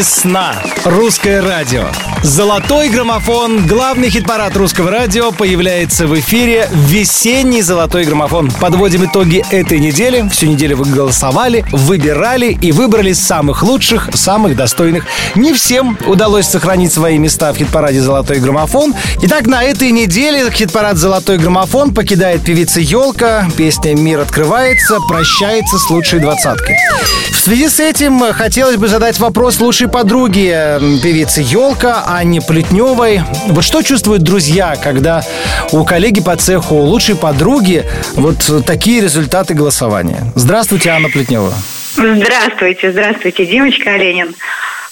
Весна. Русское радио. Золотой граммофон, главный хит-парад русского радио, появляется в эфире весенний золотой граммофон. Подводим итоги этой недели. Всю неделю вы голосовали, выбирали и выбрали самых лучших, самых достойных. Не всем удалось сохранить свои места в хит-параде «Золотой граммофон». Итак, на этой неделе хит-парад «Золотой граммофон» покидает певица Елка. Песня «Мир открывается», прощается с лучшей двадцаткой. В связи с этим хотелось бы задать вопрос лучшей подруги певицы Елка Анне Плетневой. Вот что чувствуют друзья, когда у коллеги по цеху, у лучшей подруги вот такие результаты голосования? Здравствуйте, Анна Плетнева. Здравствуйте, здравствуйте, Димочка Оленин.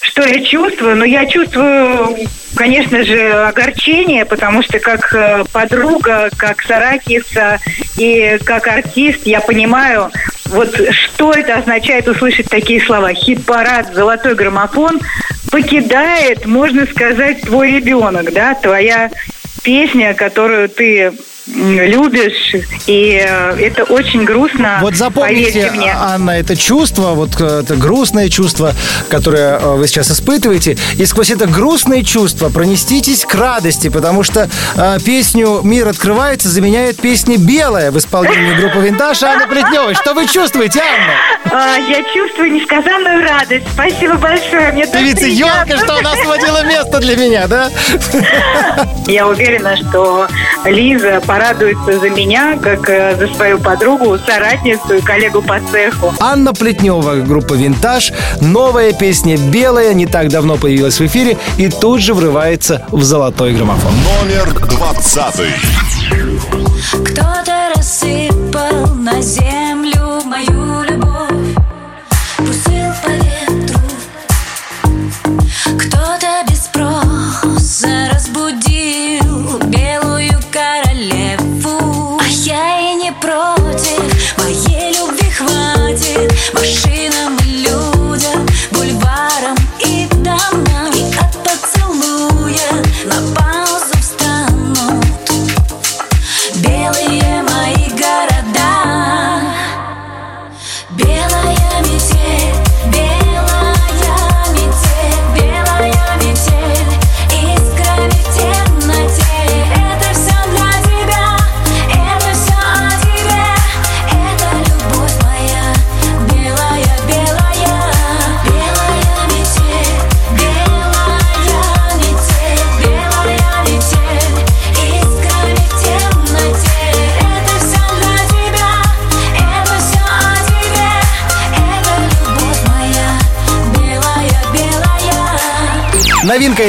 Что я чувствую? Ну, я чувствую, конечно же, огорчение, потому что как э, подруга, как соракица и как артист я понимаю, вот что это означает услышать такие слова. Хит-парад, золотой граммофон покидает, можно сказать, твой ребенок, да, твоя песня, которую ты любишь, и э, это очень грустно. Вот запомните, мне. Анна, это чувство, вот э, это грустное чувство, которое э, вы сейчас испытываете, и сквозь это грустное чувство пронеститесь к радости, потому что э, песню «Мир открывается» заменяет песня «Белая» в исполнении группы «Винтаж» Анны Плетневой. Что вы чувствуете, Анна? А, я чувствую несказанную радость. Спасибо большое. Мне Певица Елка, что она освободила место для меня, да? Я уверена, что Лиза порадуется за меня, как э, за свою подругу, соратницу и коллегу по цеху. Анна Плетнева, группа «Винтаж». Новая песня «Белая» не так давно появилась в эфире и тут же врывается в золотой граммофон. Номер двадцатый. Кто-то рассыпал на землю мою любовь Пустил по ветру Кто-то без спроса разбудил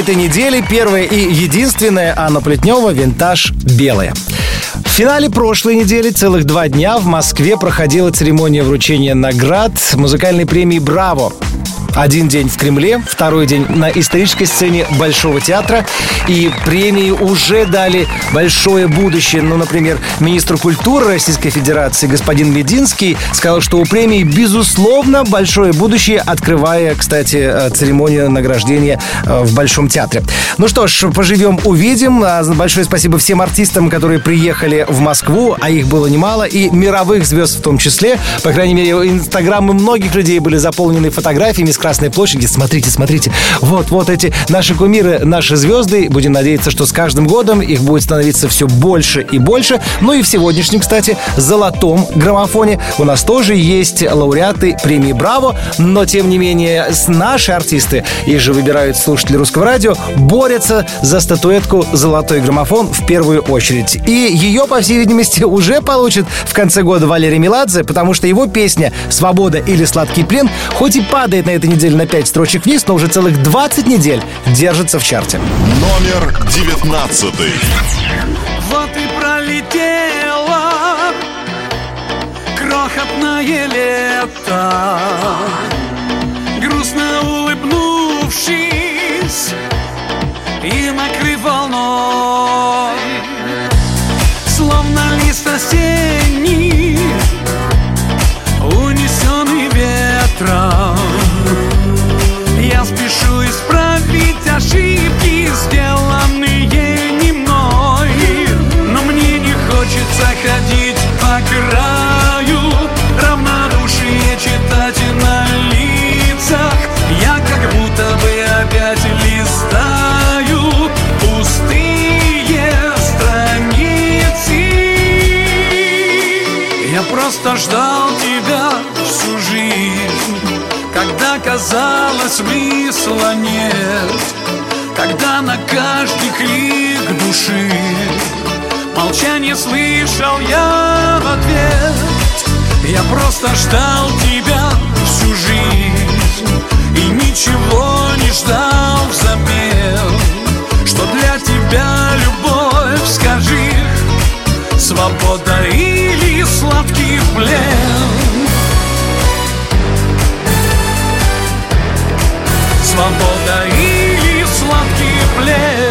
этой недели, первая и единственная Анна Плетнева «Винтаж белая». В финале прошлой недели целых два дня в Москве проходила церемония вручения наград музыкальной премии «Браво». Один день в Кремле, второй день на исторической сцене Большого театра. И премии уже дали большое будущее. Ну, например, министр культуры Российской Федерации господин Мединский сказал, что у премии, безусловно, большое будущее, открывая, кстати, э, церемонию награждения э, в Большом театре. Ну что ж, поживем, увидим. А, Большое спасибо всем артистам, которые приехали в Москву, а их было немало, и мировых звезд в том числе. По крайней мере, инстаграмы многих людей были заполнены фотографиями с Красной площади. Смотрите, смотрите. Вот, вот эти наши кумиры, наши звезды. Будем надеяться, что с каждым годом их будет становиться все больше и больше. Ну и в сегодняшнем, кстати, золотом граммофоне у нас тоже есть лауреаты премии «Браво». Но, тем не менее, наши артисты, их же выбирают слушатели русского радио, борются за статуэтку «Золотой граммофон» в первую очередь. И ее, по всей видимости, уже получит в конце года Валерий Меладзе, потому что его песня «Свобода» или «Сладкий плен» хоть и падает на этой неделе на 5 строчек вниз, но уже целых 20 недель держится в чарте. Номер девятнадцатый. Вот и пролетело крохотное лето Грустно улыбнувшись и накрыв волной Словно лист осенний, души Молчание слышал я в ответ. Я просто ждал тебя всю жизнь И ничего не ждал взамен. Что для тебя любовь, скажи Свобода или сладкий плен? Свобода или сладкий плен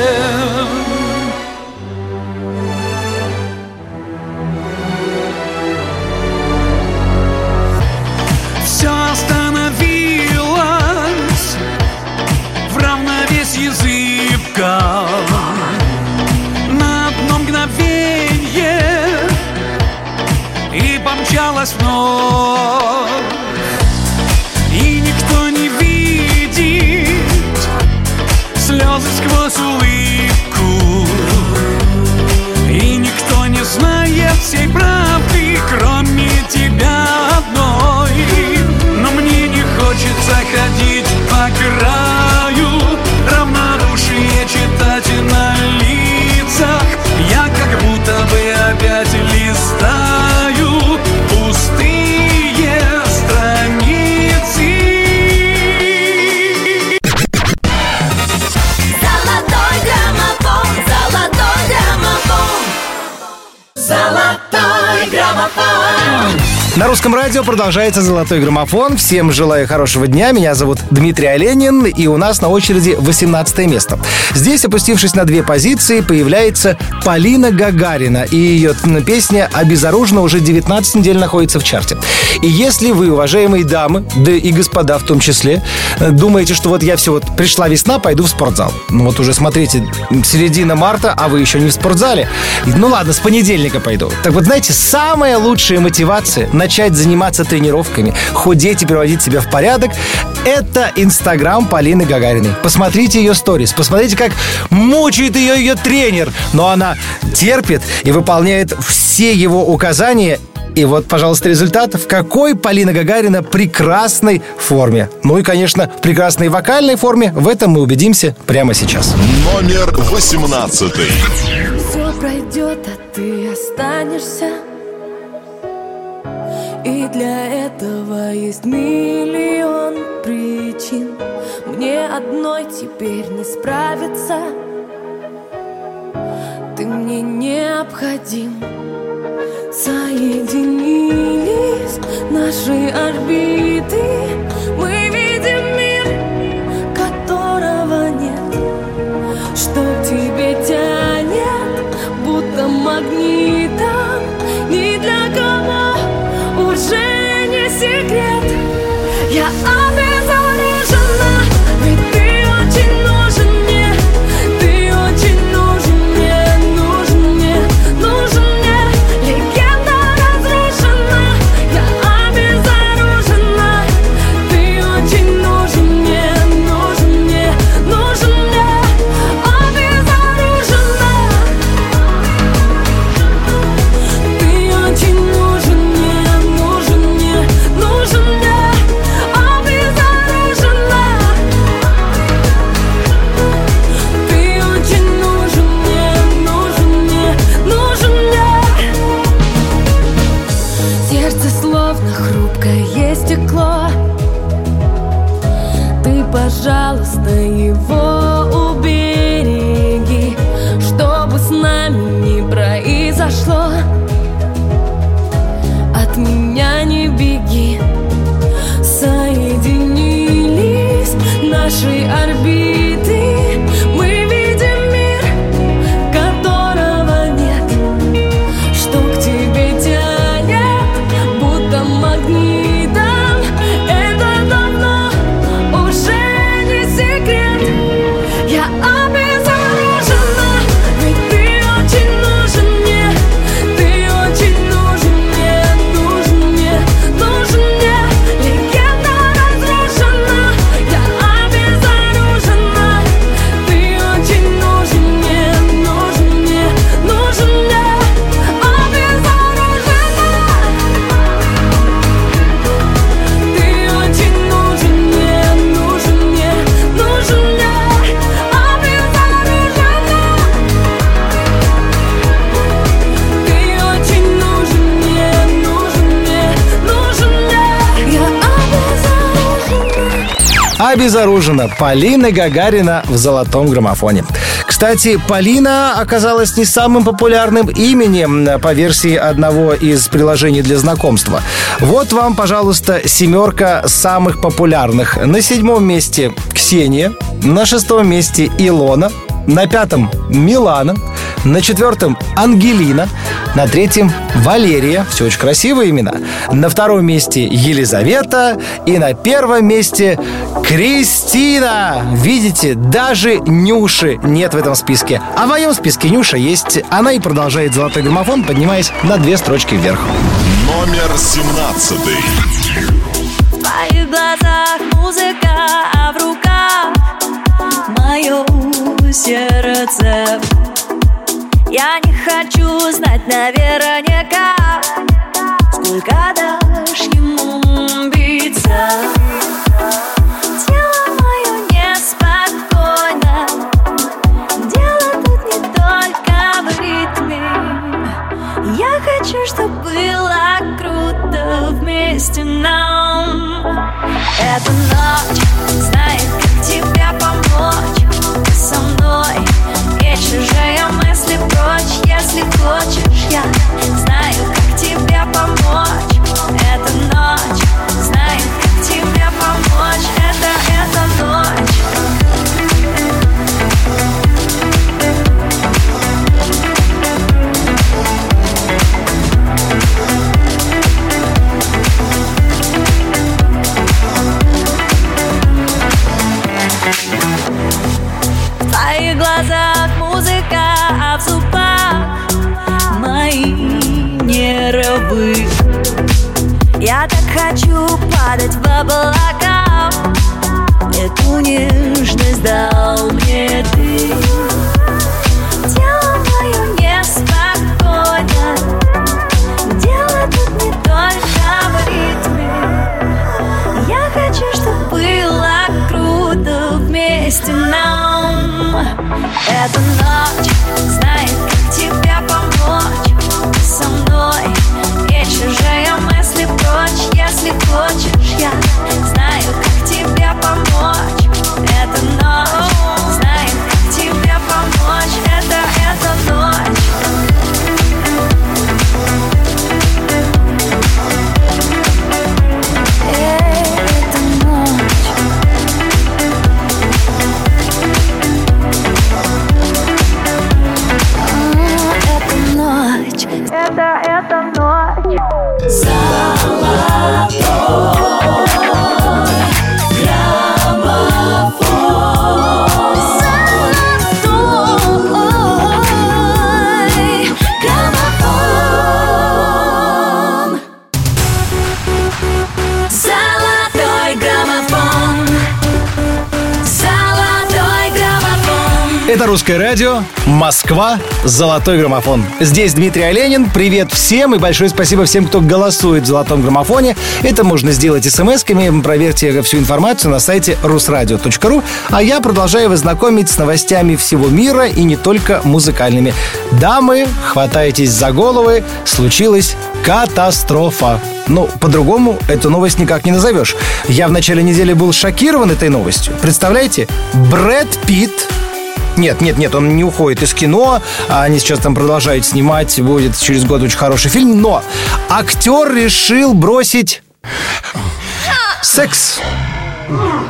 На русском радио продолжается «Золотой граммофон». Всем желаю хорошего дня. Меня зовут Дмитрий Оленин, и у нас на очереди 18 место. Здесь, опустившись на две позиции, появляется Полина Гагарина, и ее песня «Обезоружена» уже 19 недель находится в чарте. И если вы, уважаемые дамы, да и господа в том числе, э, думаете, что вот я все, вот пришла весна, пойду в спортзал. Ну вот уже смотрите, середина марта, а вы еще не в спортзале. Ну ладно, с понедельника пойду. Так вот, знаете, самая лучшая мотивация начать заниматься тренировками, худеть и приводить себя в порядок, это Инстаграм Полины Гагариной. Посмотрите ее сторис, посмотрите, как мучает ее ее тренер. Но она терпит и выполняет все его указания и вот, пожалуйста, результат. В какой Полина Гагарина прекрасной форме. Ну и, конечно, в прекрасной вокальной форме. В этом мы убедимся прямо сейчас. Номер восемнадцатый. Все пройдет, а ты останешься И для этого есть миллион причин. Мне одной теперь не справиться. Ты мне необходим. Соединились наши орбиты. Мы видим мир, которого нет. Что к тебе тянет, будто магнитом наши орбиты обезоружена Полина Гагарина в золотом граммофоне. Кстати, Полина оказалась не самым популярным именем э, по версии одного из приложений для знакомства. Вот вам, пожалуйста, семерка самых популярных. На седьмом месте Ксения, на шестом месте Илона, на пятом Милана, на четвертом Ангелина, на третьем Валерия, все очень красивые имена, на втором месте Елизавета и на первом месте Кристина. Видите, даже Нюши нет в этом списке. А в моем списке Нюша есть. Она и продолжает золотой граммофон, поднимаясь на две строчки вверх. Номер семнадцатый. В твоих глазах музыка, а в руках мое сердце. Я не хочу знать наверняка, сколько дашь ему биться. Тело мое неспокойно, дело тут не только в. Я хочу, чтобы было круто вместе нам. Эта ночь знает, как тебе помочь. Ты со мной русское радио, Москва, золотой граммофон. Здесь Дмитрий Оленин. Привет всем и большое спасибо всем, кто голосует в золотом граммофоне. Это можно сделать смс-ками. Проверьте всю информацию на сайте русрадио.ру. А я продолжаю вас знакомить с новостями всего мира и не только музыкальными. Дамы, хватайтесь за головы. Случилась катастрофа. Ну, по-другому эту новость никак не назовешь. Я в начале недели был шокирован этой новостью. Представляете? Брэд Питт нет, нет, нет, он не уходит из кино. Они сейчас там продолжают снимать. Будет через год очень хороший фильм. Но актер решил бросить секс.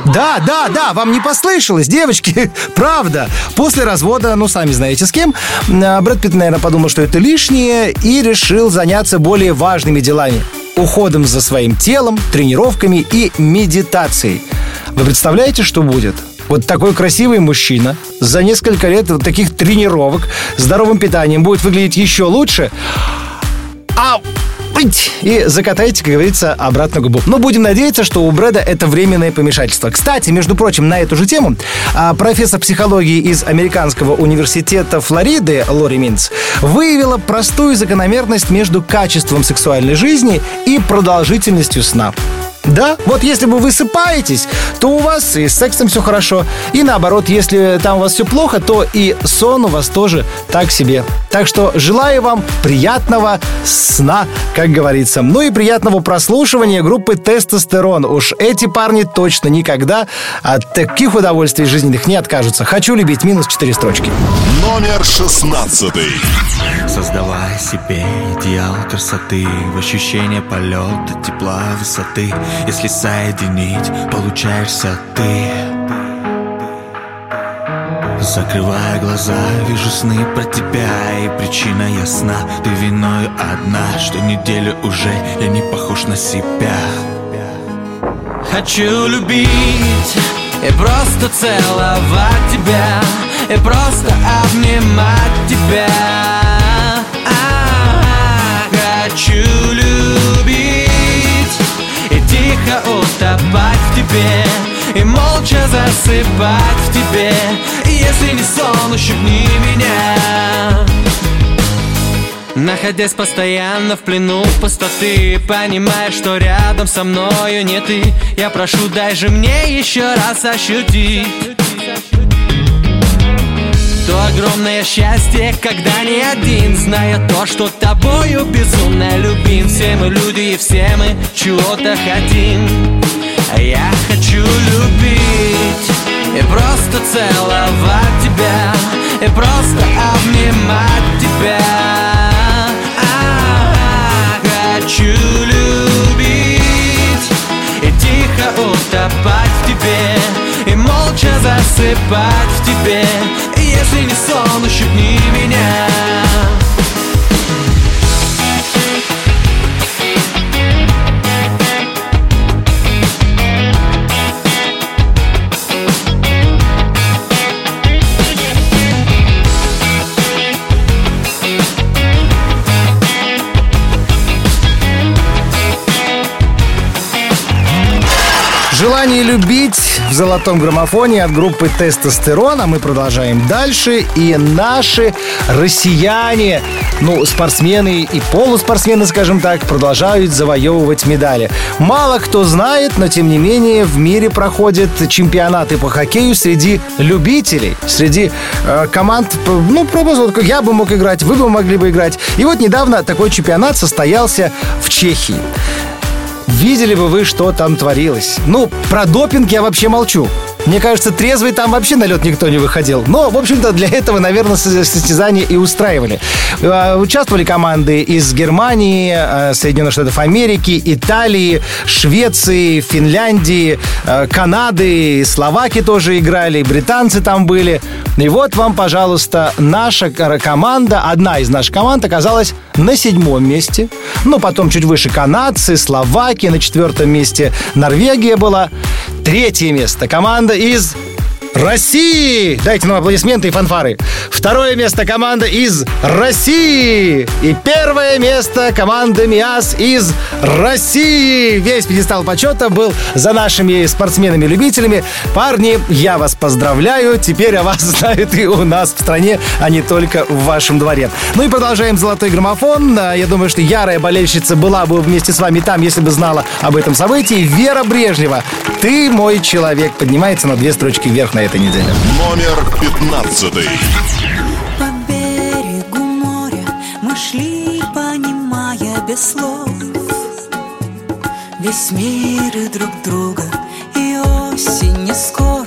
Да, да, да, вам не послышалось, девочки, правда. После развода, ну, сами знаете с кем, Брэд Питт, наверное, подумал, что это лишнее и решил заняться более важными делами. Уходом за своим телом, тренировками и медитацией. Вы представляете, что будет? Вот такой красивый мужчина за несколько лет вот таких тренировок, здоровым питанием будет выглядеть еще лучше. А и закатайте, как говорится, обратно губу. Но будем надеяться, что у Брэда это временное помешательство. Кстати, между прочим, на эту же тему а, профессор психологии из Американского университета Флориды Лори Минц выявила простую закономерность между качеством сексуальной жизни и продолжительностью сна. Да, вот если вы высыпаетесь, то у вас и с сексом все хорошо. И наоборот, если там у вас все плохо, то и сон у вас тоже так себе. Так что желаю вам приятного сна, как говорится. Ну и приятного прослушивания группы «Тестостерон». Уж эти парни точно никогда от таких удовольствий жизненных не откажутся. «Хочу любить» минус 4 строчки. Номер шестнадцатый. Создавая себе идеал красоты В ощущение полета, тепла, высоты Если соединить, получаешься ты. Закрывая глаза, вижу сны про тебя И причина ясна, ты виною одна Что неделю уже я не похож на себя. Хочу любить и просто целовать тебя И просто обнимать тебя тихо утопать в тебе И молча засыпать в тебе И если не сон, ущипни меня. Находясь постоянно в плену пустоты Понимая, что рядом со мною не ты Я прошу, дай же мне еще раз ощутить то огромное счастье, когда не один Зная то, что тобою безумно любим. Все мы люди и все мы чего-то хотим. А я хочу любить И просто целовать тебя И просто обнимать тебя. А, Хочу любить и тихо утопать в тебе И молча засыпать в тебе если не сон, ущипни меня Желание любить в золотом граммофоне от группы Тестостерон. А мы продолжаем дальше. И наши россияне, ну, спортсмены и полуспортсмены, скажем так, продолжают завоевывать медали. Мало кто знает, но тем не менее в мире проходят чемпионаты по хоккею среди любителей, среди э, команд, ну, просто вот я бы мог играть, вы бы могли бы играть. И вот недавно такой чемпионат состоялся в Чехии. Видели бы вы, что там творилось. Ну, про допинг я вообще молчу. Мне кажется, трезвый там вообще на лед никто не выходил. Но, в общем-то, для этого, наверное, со- состязания и устраивали. Э, Участвовали команды из Германии, э, Соединенных Штатов Америки, Италии, Швеции, Финляндии, э, Канады, Словаки тоже играли, британцы там были. И вот вам, пожалуйста, наша команда, одна из наших команд оказалась на седьмом месте. Ну, потом чуть выше канадцы, Словаки, на четвертом месте Норвегия была. Третье место. Команда из России! Дайте нам аплодисменты и фанфары. Второе место команда из России. И первое место команда МИАС из России. Весь пьедестал почета был за нашими спортсменами-любителями. Парни, я вас поздравляю. Теперь о вас знают и у нас в стране, а не только в вашем дворе. Ну и продолжаем «Золотой граммофон». А, Я думаю, что ярая болельщица была бы вместе с вами там, если бы знала об этом событии. Вера Брежнева. Ты мой человек. Поднимается на две строчки вверх на этой неделе. Номер пятнадцатый. По берегу моря мы шли, понимая без слов Весь мир и друг друга, и осень не скоро,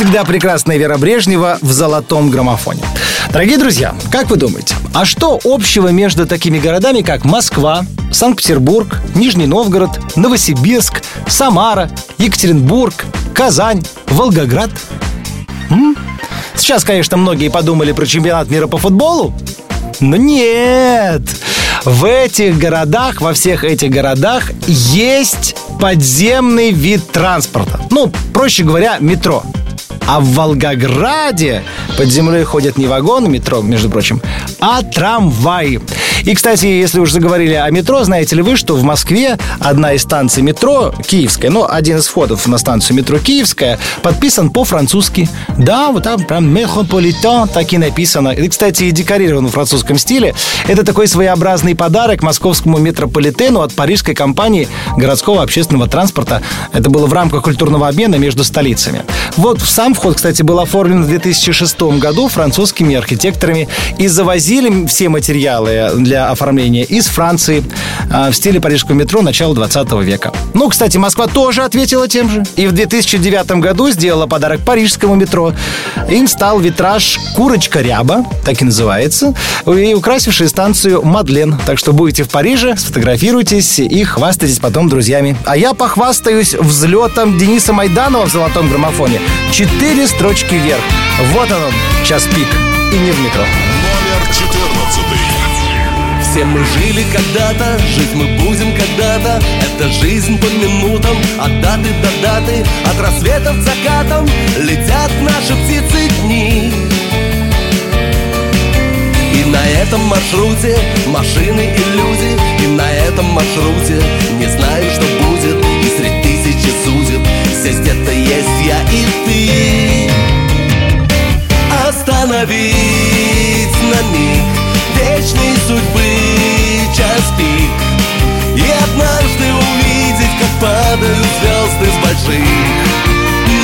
всегда, прекрасная Вера Брежнева в золотом граммофоне. Дорогие друзья, как вы думаете, а что общего между такими городами, как Москва, Санкт-Петербург, Нижний Новгород, Новосибирск, Самара, Екатеринбург, Казань, Волгоград? М? Сейчас, конечно, многие подумали про чемпионат мира по футболу, но нет! В этих городах, во всех этих городах есть подземный вид транспорта. Ну, проще говоря, метро. А в Волгограде под землей ходят не вагоны метро, между прочим, а трамваи. И, кстати, если уж заговорили о метро, знаете ли вы, что в Москве одна из станций метро, Киевская, ну, один из входов на станцию метро Киевская, подписан по-французски. Да, вот там прям метрополитен так и написано. И, кстати, и декорирован в французском стиле. Это такой своеобразный подарок московскому метрополитену от парижской компании городского общественного транспорта. Это было в рамках культурного обмена между столицами. Вот сам вход, кстати, был оформлен в 2006 году французскими архитекторами и завозили все материалы для оформления из Франции а, в стиле парижского метро начала 20 века. Ну, кстати, Москва тоже ответила тем же. И в 2009 году сделала подарок парижскому метро. Им стал витраж «Курочка ряба», так и называется, и украсивший станцию «Мадлен». Так что будете в Париже, сфотографируйтесь и хвастайтесь потом друзьями. А я похвастаюсь взлетом Дениса Майданова в «Золотом граммофоне». Четыре строчки вверх. Вот он, час пик. И не в метро. Номер 14. Все мы жили когда-то, жить мы будем когда-то. Это жизнь по минутам, от даты до даты От рассветов к закатам летят наши птицы дни. И на этом маршруте машины и люди И на этом маршруте не знаю, что будет И среди тысячи судеб здесь где-то есть я и ты. Остановить на миг вечной судьбы час пик И однажды увидеть, как падают звезды с больших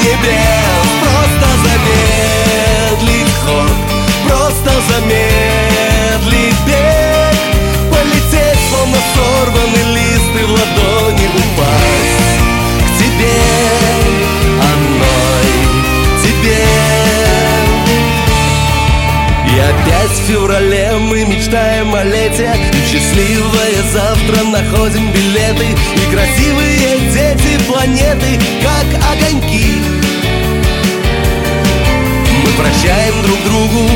небес. Просто замедлить ход, просто замедлить бег. Полететь, словно сорванный лист и в ладони в феврале мы мечтаем о лете. И счастливое завтра находим билеты. И красивые дети планеты, как огоньки. Мы прощаем друг другу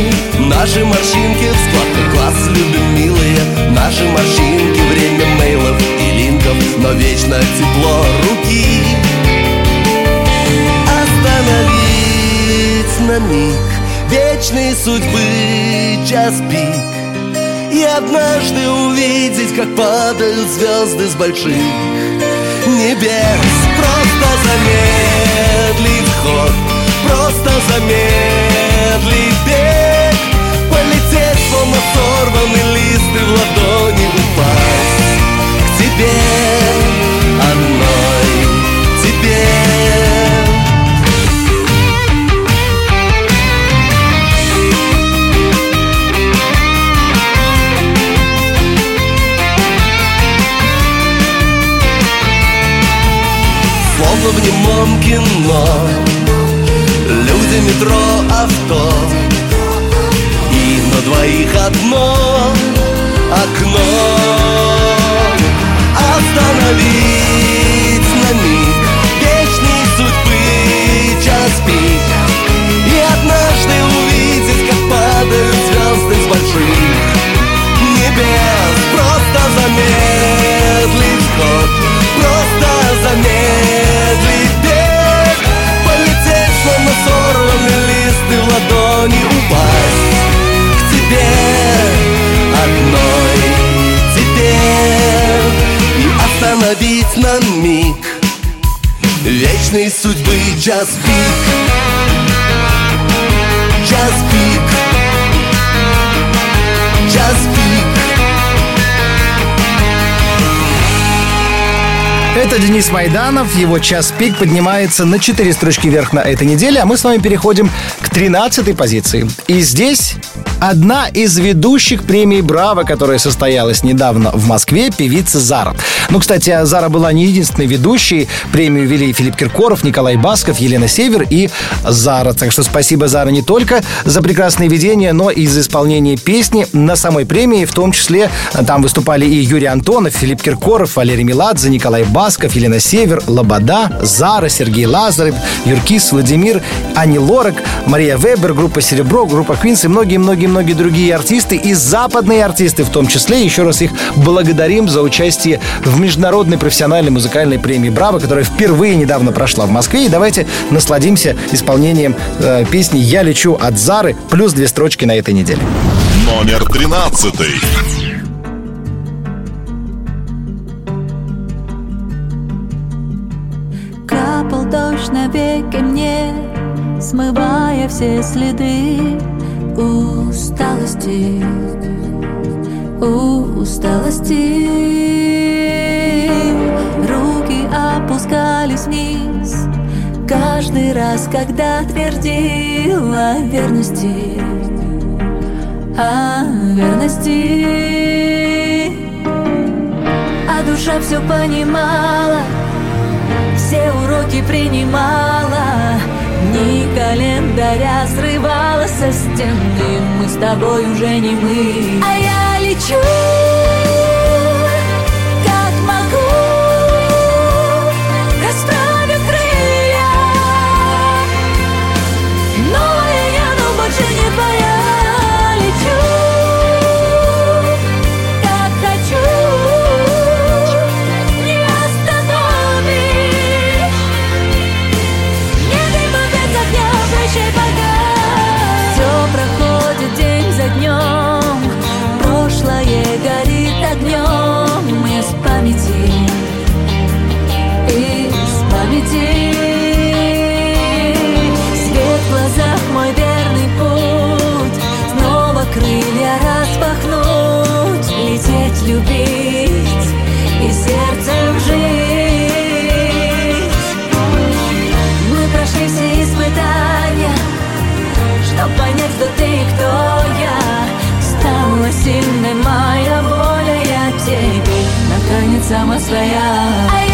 наши морщинки. В складках глаз любим милые Наши морщинки, время мейлов и линков Но вечно тепло руки. Остановить на миг вечной судьбы час пик. И однажды увидеть, как падают звезды с больших небес. Просто замедлить ход, просто замедлить бег. Полететь, словно сорванный лист и в ладони упасть в немом кино. Люди, метро, авто. И на двоих одно окно. Остановить на миг Вечной судьбы час пик. И однажды увидеть, как падают звезды с больших небес. Просто замедлить ход. Просто замедлить в ладони упасть К тебе, одной тебе И остановить на миг Вечной судьбы час пик Час пик Час пик Это Денис Майданов. Его час пик поднимается на 4 строчки вверх на этой неделе, а мы с вами переходим к 13 позиции. И здесь одна из ведущих премий «Браво», которая состоялась недавно в Москве, певица Зара. Ну, кстати, Зара была не единственной ведущей. Премию вели Филипп Киркоров, Николай Басков, Елена Север и Зара. Так что спасибо, Зара, не только за прекрасное ведение, но и за исполнение песни на самой премии. В том числе там выступали и Юрий Антонов, Филипп Киркоров, Валерий Меладзе, Николай Басков, Елена Север, Лобода, Зара, Сергей Лазарев, Юркис, Владимир, Ани Лорак, Мария Вебер, группа «Серебро», группа «Квинс» и многие-многие-многие другие артисты и западные артисты в том числе. Еще раз их благодарим за участие в международной профессиональной музыкальной премии «Браво», которая впервые недавно прошла в Москве. И давайте насладимся исполнением э, песни «Я лечу от Зары» плюс две строчки на этой неделе. Номер тринадцатый. Капал дождь навеки мне, смывая все следы усталости, усталости. Опускались вниз, каждый раз, когда твердила верности, о верности. А душа все понимала, все уроки принимала. Дни календаря срывала со стены. Мы с тобой уже не мы. А я лечу наконец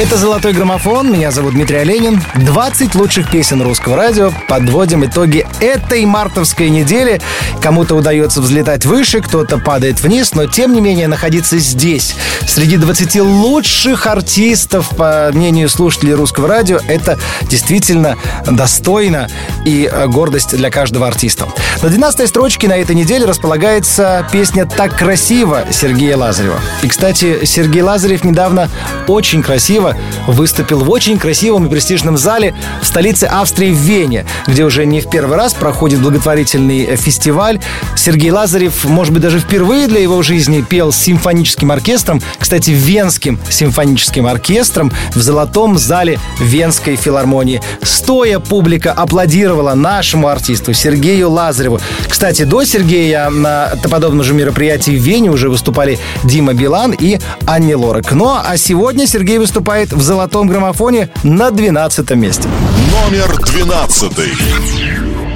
Это «Золотой граммофон». Меня зовут Дмитрий Оленин. 20 лучших песен русского радио. Подводим итоги этой мартовской недели. Кому-то удается взлетать выше, кто-то падает вниз, но тем не менее находиться здесь, среди 20 лучших артистов, по мнению слушателей русского радио, это действительно достойно и э, гордость для каждого артиста. На 12 строчке на этой неделе располагается песня «Так красиво» Сергея Лазарева. И, кстати, Сергей Лазарев недавно очень красиво выступил в очень красивом и престижном зале в столице Австрии в Вене, где уже не в первый раз проходит благотворительный э, фестиваль. Сергей Лазарев, может быть, даже впервые для его жизни пел с симфоническим оркестром, кстати, Венским симфоническим оркестром в золотом зале Венской филармонии. Стоя публика аплодировала нашему артисту Сергею Лазареву. Кстати, до Сергея на подобном же мероприятии в Вене уже выступали Дима Билан и Анни Лорак. Ну а сегодня Сергей выступает в золотом граммофоне на 12 месте. Номер двенадцатый.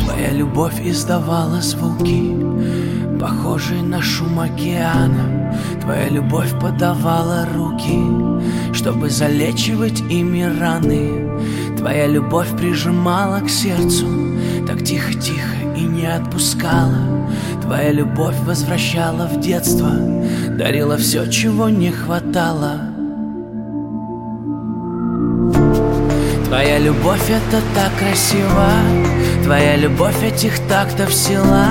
Твоя любовь издавала звуки, похожие на шум океана. Твоя любовь подавала руки, чтобы залечивать ими раны. Твоя любовь прижимала к сердцу, так тихо-тихо и не отпускала. Твоя любовь возвращала в детство, дарила все, чего не хватало. Твоя любовь это так красиво. Твоя любовь этих тактов сила.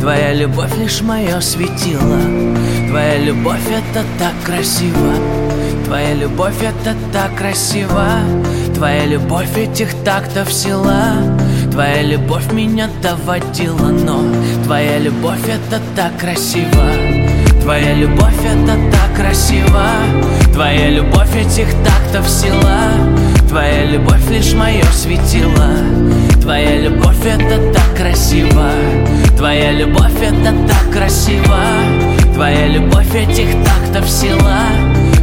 Твоя любовь лишь мое светило. Твоя любовь это так красиво. Твоя любовь это так красиво. Твоя любовь этих тактов сила. Твоя любовь меня доводила, но Твоя любовь это так красиво. Твоя любовь это так красиво. Твоя любовь этих тактов сила Твоя любовь лишь мое светило. Твоя любовь это так красиво. Твоя любовь это так красиво. Твоя любовь этих тактов сила.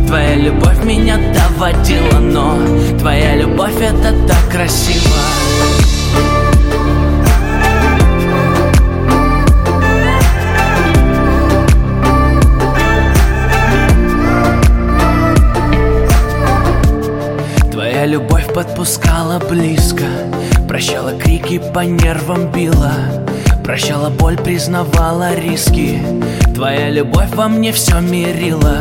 Твоя любовь меня доводила, но Твоя любовь это так красиво Твоя любовь подпускала близко Прощала крики, по нервам била Прощала боль, признавала риски. Твоя любовь во мне все мирила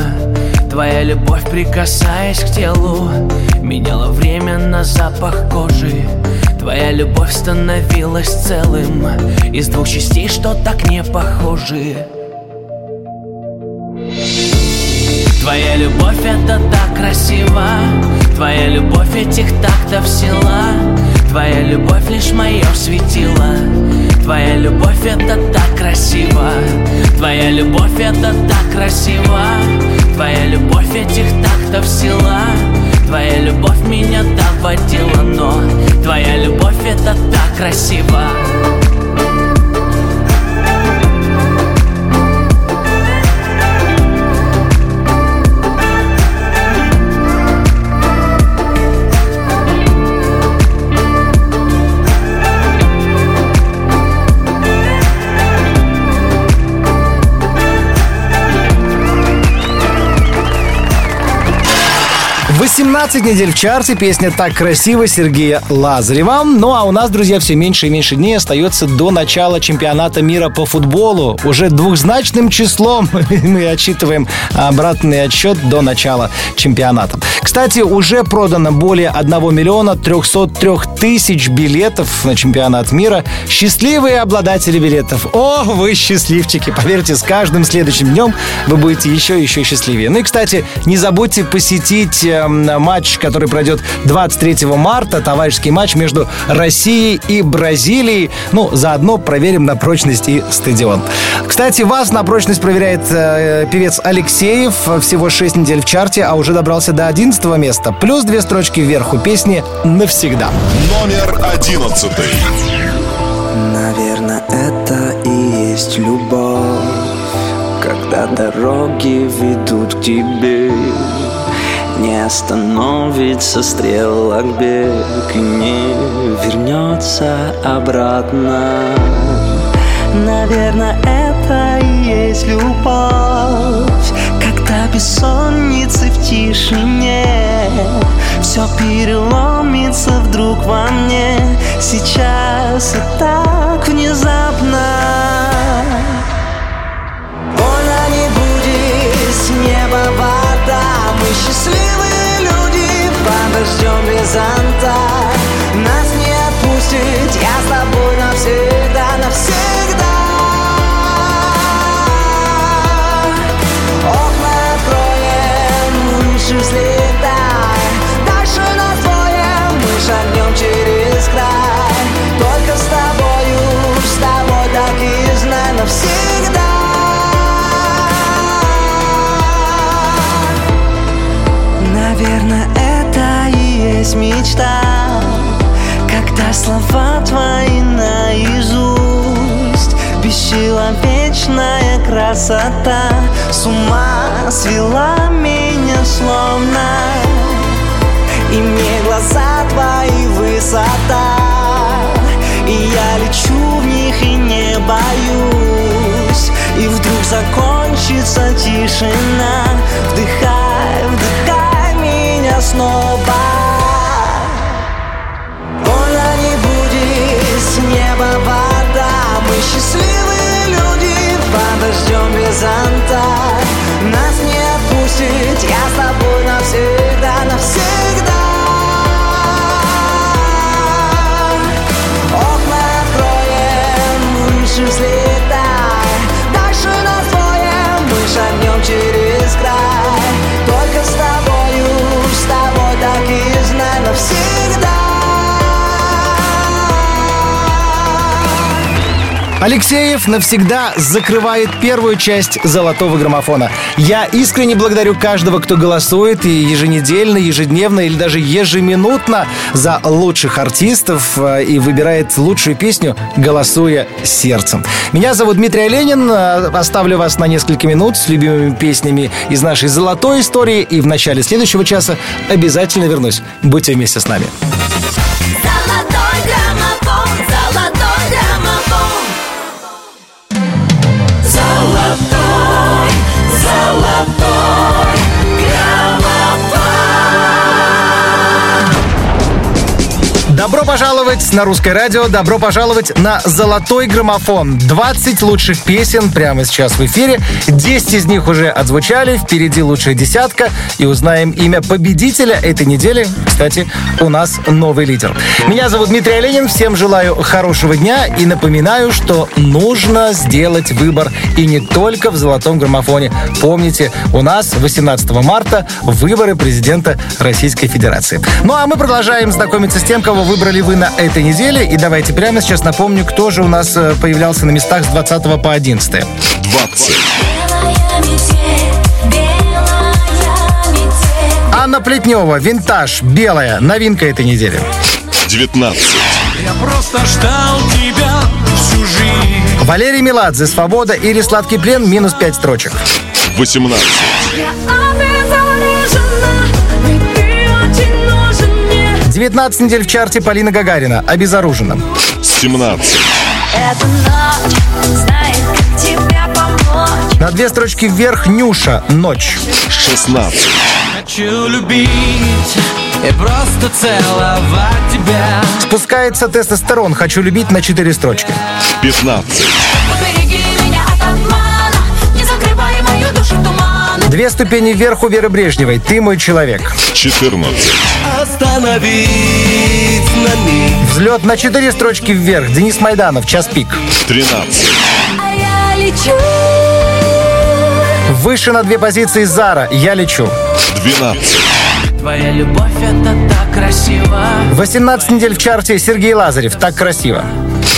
Твоя любовь, прикасаясь к телу Меняла время на запах кожи. Твоя любовь становилась целым Из двух частей, что так не похожи Твоя любовь это так красиво. Твоя любовь этих тактов сила. Твоя любовь лишь мое светило. Твоя любовь это так красиво. Твоя любовь это так красиво. Твоя любовь этих тактов сила. Твоя любовь меня доводила, но Твоя любовь это так красиво 18 недель в чарте песня «Так красиво» Сергея Лазарева. Ну а у нас, друзья, все меньше и меньше дней остается до начала чемпионата мира по футболу. Уже двухзначным числом мы отчитываем обратный отсчет до начала чемпионата. Кстати, уже продано более 1 миллиона 303 тысяч билетов на чемпионат мира. Счастливые обладатели билетов. О, вы счастливчики! Поверьте, с каждым следующим днем вы будете еще и еще счастливее. Ну и, кстати, не забудьте посетить э, матч, который пройдет 23 марта, товарищеский матч между Россией и Бразилией. Ну, заодно проверим на прочность и стадион. Кстати, вас на прочность проверяет э, певец Алексеев. Всего 6 недель в чарте, а уже добрался до 11 места. Плюс две строчки вверх у песни «Навсегда». Номер одиннадцатый. Наверное, это и есть любовь Когда дороги ведут к тебе Не остановится стрелок бег И не вернется обратно. Наверное, это и есть любовь Когда бессонницы в тишине. Все переломится вдруг во мне. Сейчас и так внезапно Счастливые люди. Под дождем без зонта Нас не отпустит, я с тобой есть мечта Когда слова твои наизусть. Бесчеловечная красота С ума свела меня словно. И мне глаза твои высота. И я лечу в них и не боюсь. И вдруг закончится тишина. Вдыхай, вдыхай меня снова Алексеев навсегда закрывает первую часть «Золотого граммофона». Я искренне благодарю каждого, кто голосует и еженедельно, ежедневно или даже ежеминутно за лучших артистов э, и выбирает лучшую песню, голосуя сердцем. Меня зовут Дмитрий Оленин. Э, Оставлю вас на несколько минут с любимыми песнями из нашей золотой истории. И в начале следующего часа обязательно вернусь. Будьте вместе с нами. Добро пожаловать на русское радио, добро пожаловать на «Золотой граммофон». 20 лучших песен прямо сейчас в эфире. 10 из них уже отзвучали, впереди лучшая десятка. И узнаем имя победителя этой недели. Кстати, у нас новый лидер. Меня зовут Дмитрий Оленин, всем желаю хорошего дня и напоминаю, что нужно сделать выбор и не только в «Золотом граммофоне». Помните, у нас 18 марта выборы президента Российской Федерации. Ну а мы продолжаем знакомиться с тем, кого выбрали вы на этой неделе. И давайте прямо сейчас напомню, кто же у нас э, появлялся на местах с 20 по 11. 20. Белая метель, белая метель Анна Плетнева, «Винтаж», «Белая», новинка этой недели. 19. Я просто ждал тебя всю жизнь Валерий Меладзе, «Свобода» или «Сладкий плен» минус 5 строчек. 18. 19 недель в чарте Полина Гагарина, «Обезоружена». 17. Эта ночь знает, как тебе помочь На две строчки вверх Нюша, «Ночь». 16. Хочу любить и просто целовать тебя Спускается тестостерон, «Хочу любить» на 4 строчки. 15. Две ступени вверх у Веры Брежневой, «Ты мой человек». 14. Остановить на миг Взлет на 4 строчки вверх, Денис Майданов, «Час пик». 13. А я лечу Выше на две позиции Зара, «Я лечу». 12. Твоя любовь это так красиво 18 недель в чарте Сергей Лазарев, «Так красиво».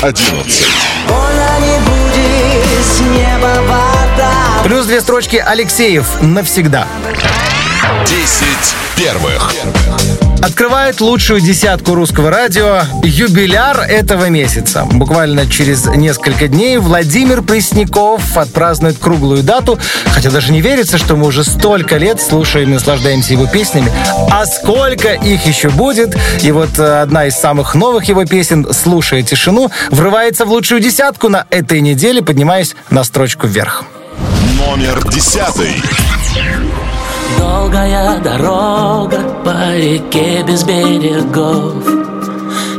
11. Больно не будет с неба Плюс две строчки Алексеев, «Навсегда». 10 первых. Открывает лучшую десятку русского радио юбиляр этого месяца. Буквально через несколько дней Владимир Пресняков отпразднует круглую дату. Хотя даже не верится, что мы уже столько лет слушаем и наслаждаемся его песнями. А сколько их еще будет? И вот э, одна из самых новых его песен «Слушая тишину» врывается в лучшую десятку на этой неделе, поднимаясь на строчку вверх. Номер 10. Долгая дорога по реке без берегов.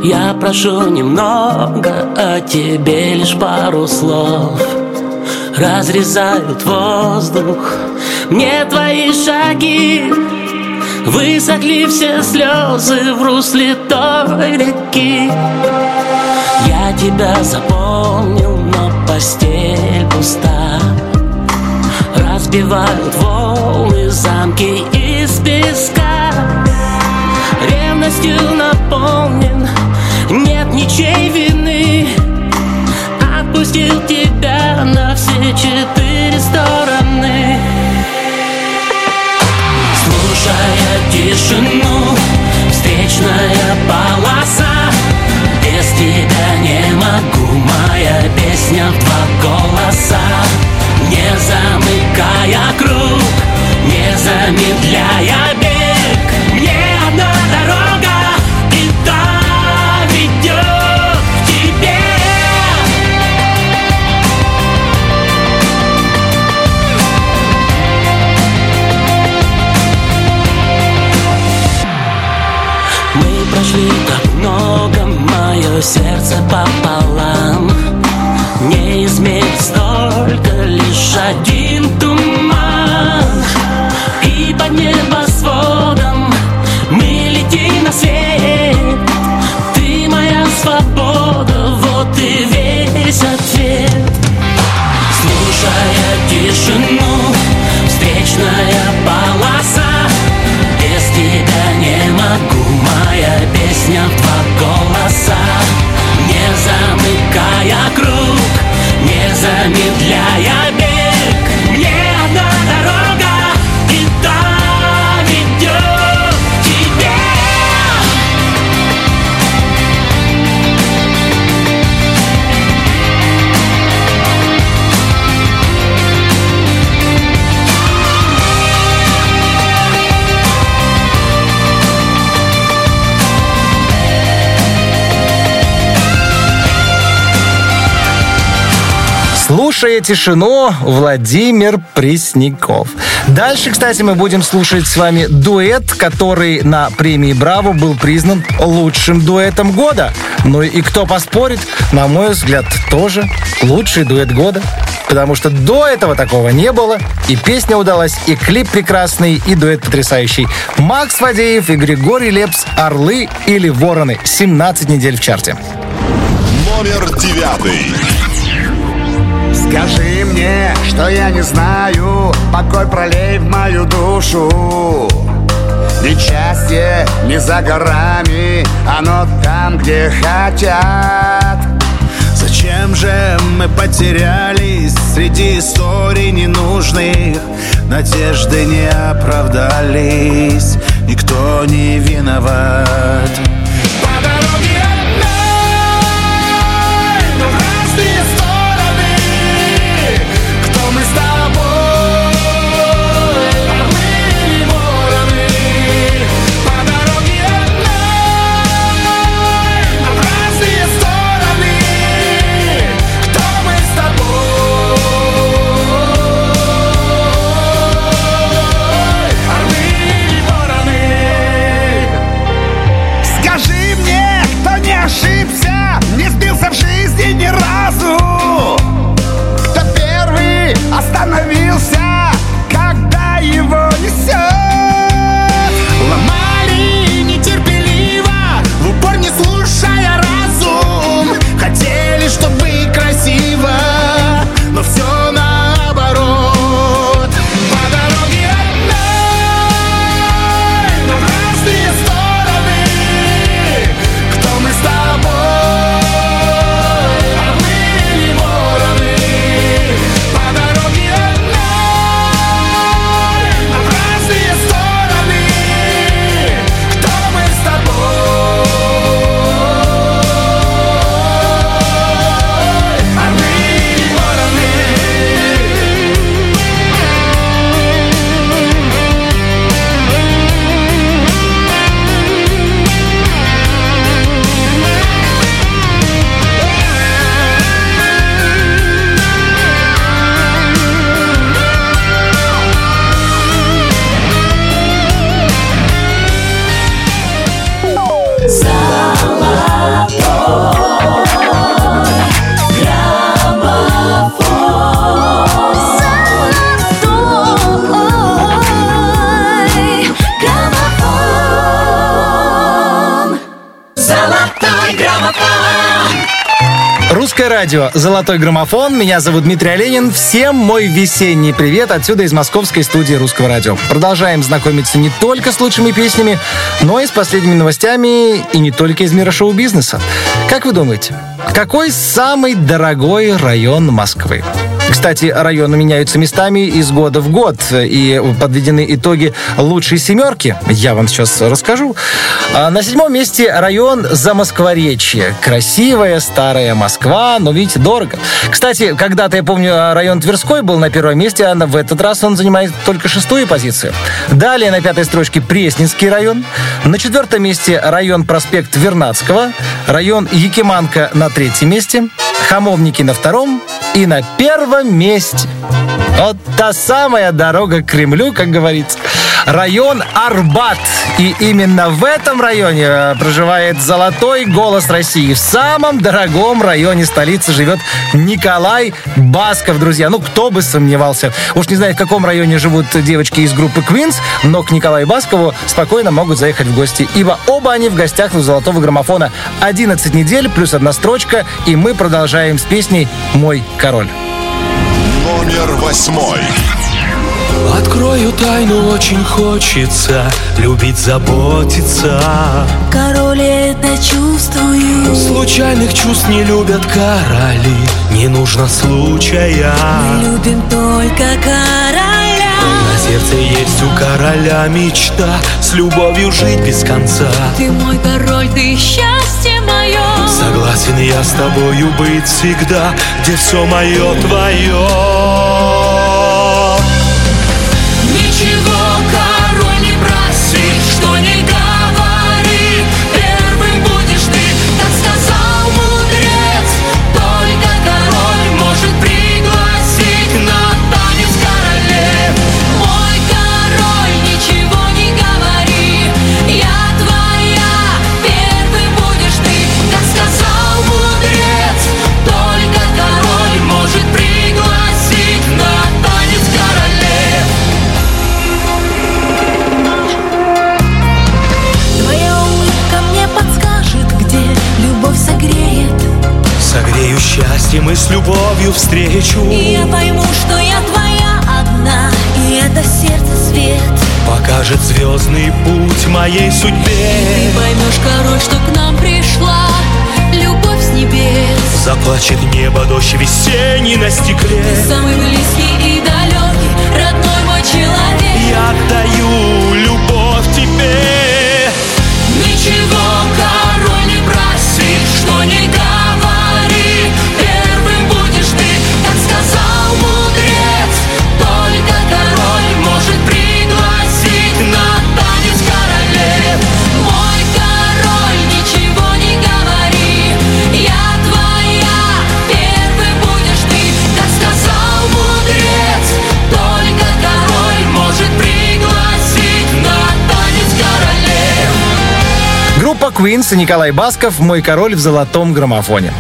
Я прошу немного, а тебе лишь пару слов. Разрезают воздух мне твои шаги. Высохли все слезы в русле той реки. Я тебя запомнил, но постель пуста Разбивают волны замки из песка. Ревностью наполнен, нет ничей вины. Отпустил тебя на все четыре стороны. Слушая тишину, встречная полоса. Без тебя не могу, моя песня в два голоса Не замыкая круг, не замедляя бег. Мне одна дорога, и та ведет к тебе. Мы прошли так много, мое сердце пополам не измерить столько лишь один туман. И под небосводом мы летим на свет. Ты моя свобода, вот и весь ответ. Слушая тишину, встречная полоса. Без тебя не могу, моя песня в два голоса. Не замыкая круг не заметил. Владимир Пресняков. Дальше, кстати, мы будем слушать с вами дуэт, который на премии Браво был признан лучшим дуэтом года. Ну и кто поспорит, на мой взгляд, тоже лучший дуэт года. Потому что до этого такого не было. И песня удалась, и клип прекрасный, и дуэт потрясающий. Макс Фадеев и Григорий Лепс «Орлы или вороны». 17 недель в чарте. Номер девятый. Скажи мне, что я не знаю Покой пролей в мою душу Ведь счастье не за горами Оно там, где хотят Зачем же мы потерялись среди историй ненужных? Надежды не оправдались, никто не виноват. Радио «Золотой граммофон». Меня зовут Дмитрий Оленин. Всем мой весенний привет отсюда из московской студии Русского радио. Продолжаем знакомиться не только с лучшими песнями, но и с последними новостями и не только из мира шоу-бизнеса. Как вы думаете, какой самый дорогой район Москвы? Кстати, районы меняются местами из года в год, и подведены итоги лучшей семерки. Я вам сейчас расскажу. А На седьмом месте район Замоскворечье. Красивая старая Москва, но, видите, дорого. Кстати, когда-то, я помню, район Тверской был на первом месте, а в этот раз он занимает только шестую позицию. Далее на пятой строчке Пресненский район. На четвертом месте район проспект Вернадского. Район Якиманка на третьем месте. Хамовники на втором. И на первом месте вот та самая дорога к Кремлю, как говорится. Район Арбат. И именно в этом районе э, проживает золотой голос России. В самом дорогом районе столицы живет Николай Басков, друзья. Ну, кто бы сомневался. Уж не знаю, в каком районе живут девочки из группы Queens, но к Николаю Баскову спокойно могут заехать в гости, ибо оба они в гостях у золотого граммофона. 11 недель плюс одна строчка, и мы продолжаем с песней «Мой король». Номер восьмой. Открою тайну, очень хочется Любить, заботиться. Король это чувствую. Случайных чувств не любят короли Не нужно случая. Мы любим только короля. На сердце есть у короля мечта С любовью жить без конца. Ты мой король, ты счастье мое Согласен я с тобою быть всегда Где все мое твое и с любовью встречу. И я пойму, что я твоя одна И это сердце свет. Покажет звездный путь моей судьбе. Ты поймешь, король, что к нам пришла. Любовь с небес. Заплачет небо дождь весенний на стекле. Ты самый близкий и далекий Родной мой человек. Я отдаю любовь Queens и Николай Басков «Мой король в золотом граммофоне».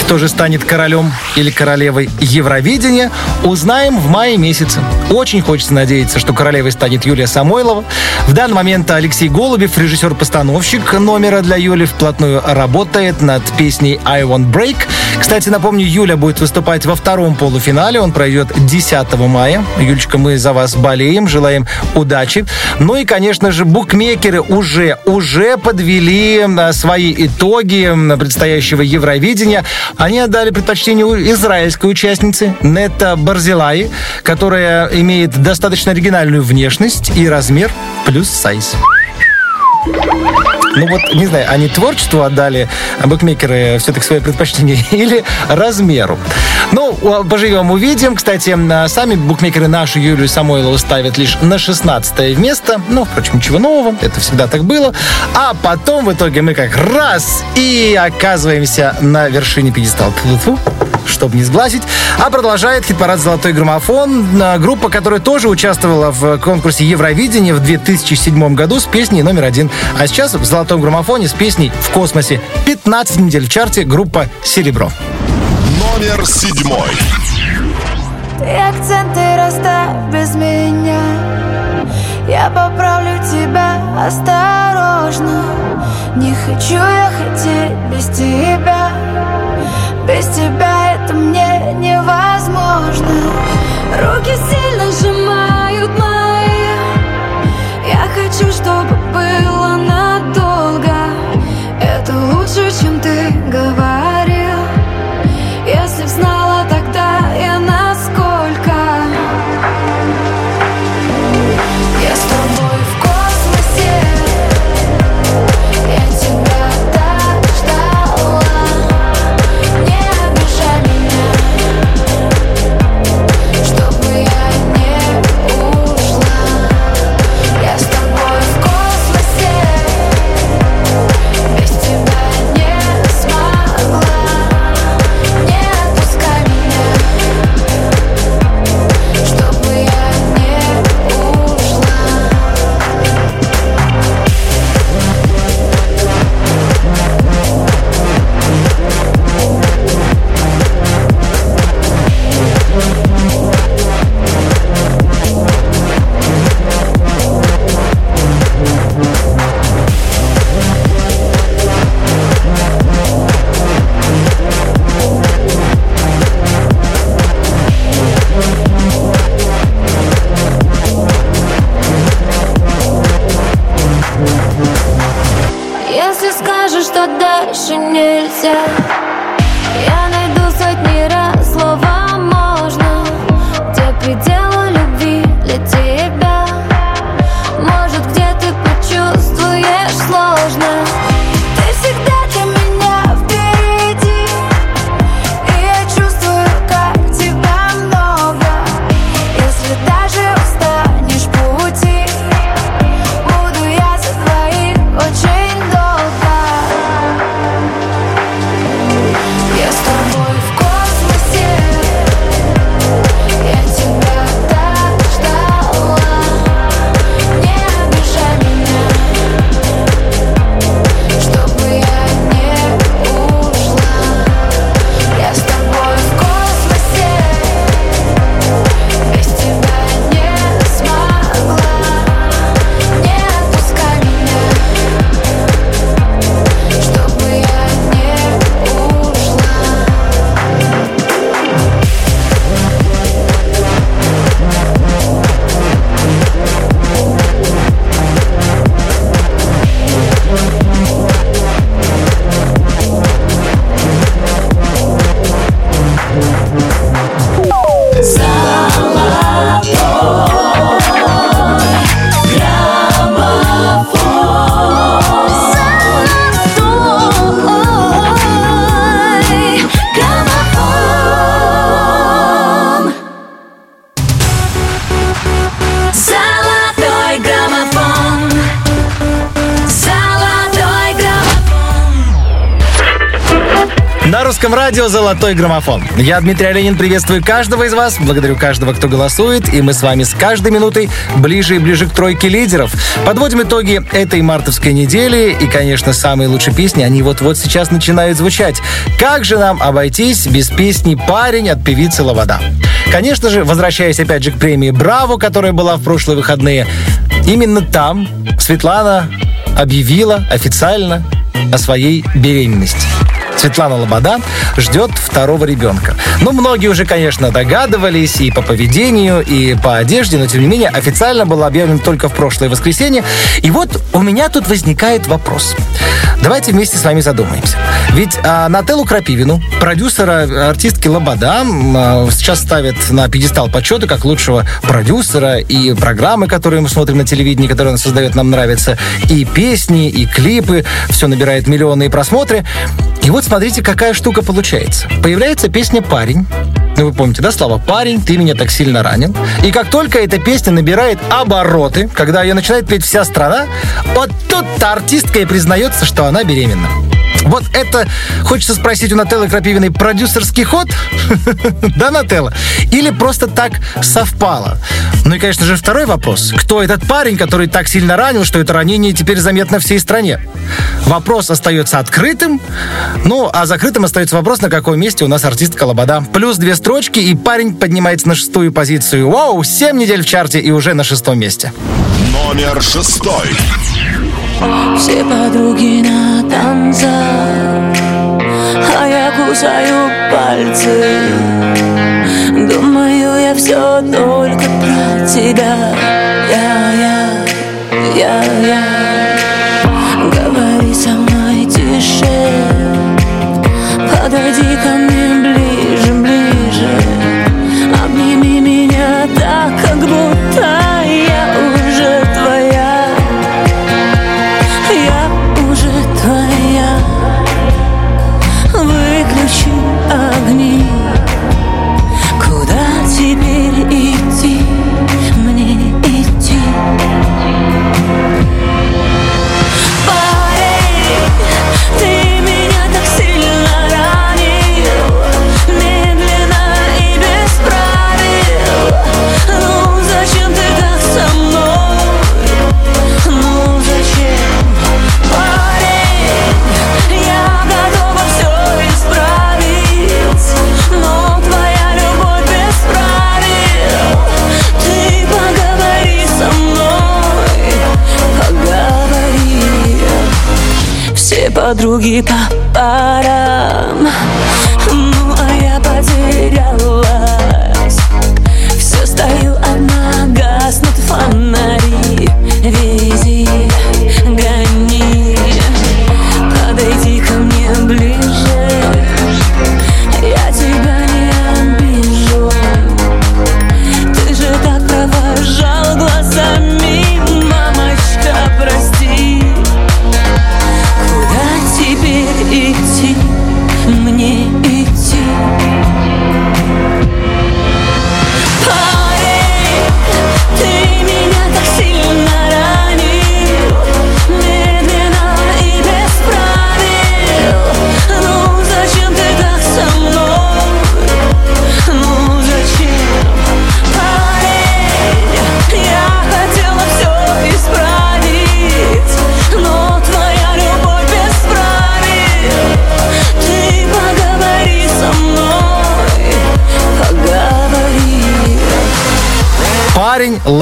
Кто же станет королем или королевой Евровидения, узнаем в мае месяце. Очень хочется надеяться, что королевой станет Юлия Самойлова. В данный момент Алексей Голубев, режиссер-постановщик номера для Юли, вплотную работает над песней «I Want Break». Кстати, напомню, Юля будет выступать во втором полуфинале. Он пройдет 10 мая. Юлечка, мы за вас болеем, желаем удачи. Ну и, конечно же, букмекеры уже, уже подвели а, свои итоги предстоящего Евровидения. Они отдали предпочтение израильской участницы Нета Барзилай, которая имеет достаточно оригинальную внешность и размер плюс сайз. Ну вот, не знаю, они творчеству отдали а букмекеры все-таки свое предпочтение или размеру. Ну, поживем, увидим. Кстати, а, сами букмекеры нашу Юлию Самойлову ставят лишь на 16 место. Ну, впрочем, ничего нового, это всегда так было. А потом в итоге мы как раз и оказываемся на вершине пьедестала. Тьфу-тьфу чтобы не сглазить. А продолжает хит-парад «Золотой граммофон». а, Группа, которая тоже участвовала в конкурсе Евровидения в 2007 году с песней номер один. А сейчас в «Золотом граммофоне» с песней «В космосе». 15 недель в чарте группа «Серебро». Номер седьмой. Ты акценты расставь без меня Я поправлю тебя осторожно Не хочу я хотеть без тебя Без тебя это мне невозможно. Руки сильно сжимают мои. Я хочу, чтобы было надолго. Это лучше, чем ты говорил русском радио «Золотой граммофон». Я, Дмитрий Оленин, приветствую каждого из вас, благодарю каждого, кто голосует, и мы с вами с каждой минутой ближе и ближе к тройке лидеров. Подводим итоги этой мартовской недели, и, конечно, самые лучшие песни, они вот-вот сейчас начинают звучать. Как же нам обойтись без песни «Парень» от певицы Лобода? Конечно же, возвращаясь опять же к премии «Браво», которая была в прошлые выходные, именно там Светлана объявила официально о своей беременности. Светлана Лобода ждет второго ребенка. Ну, многие уже, конечно, догадывались и по поведению, и по одежде, но, тем не менее, официально было объявлено только в прошлое воскресенье. И вот у меня тут возникает вопрос. Давайте вместе с вами задумаемся. Ведь а, Нателлу Крапивину, продюсера артистки Лобода, а, сейчас ставят на пьедестал почета как лучшего продюсера, и программы, которые мы смотрим на телевидении, которые он создает, нам нравятся, и песни, и клипы, все набирает миллионы просмотры. И вот смотрите, какая штука получается. Появляется песня «Парень». Ну, вы помните, да, Слава? «Парень, ты меня так сильно ранил». И как только эта песня набирает обороты, когда ее начинает петь вся страна, вот тут-то артистка и признается, что она беременна. Вот это, хочется спросить у Нателлы Крапивиной, продюсерский ход? да, Нателла? Или просто так совпало? Ну и, конечно же, второй вопрос. Кто этот парень, который так сильно ранил, что это ранение теперь заметно всей стране? Вопрос остается открытым. Ну, а закрытым остается вопрос, на каком месте у нас артистка Лобода. Плюс две строчки, и парень поднимается на шестую позицию. Вау, семь недель в чарте и уже на шестом месте. Номер шестой. Все подруги на танцах А я кусаю пальцы. Думаю, я все только про тебя. Я, я, я, я. Говори со мной тише. Подойди ко мне Все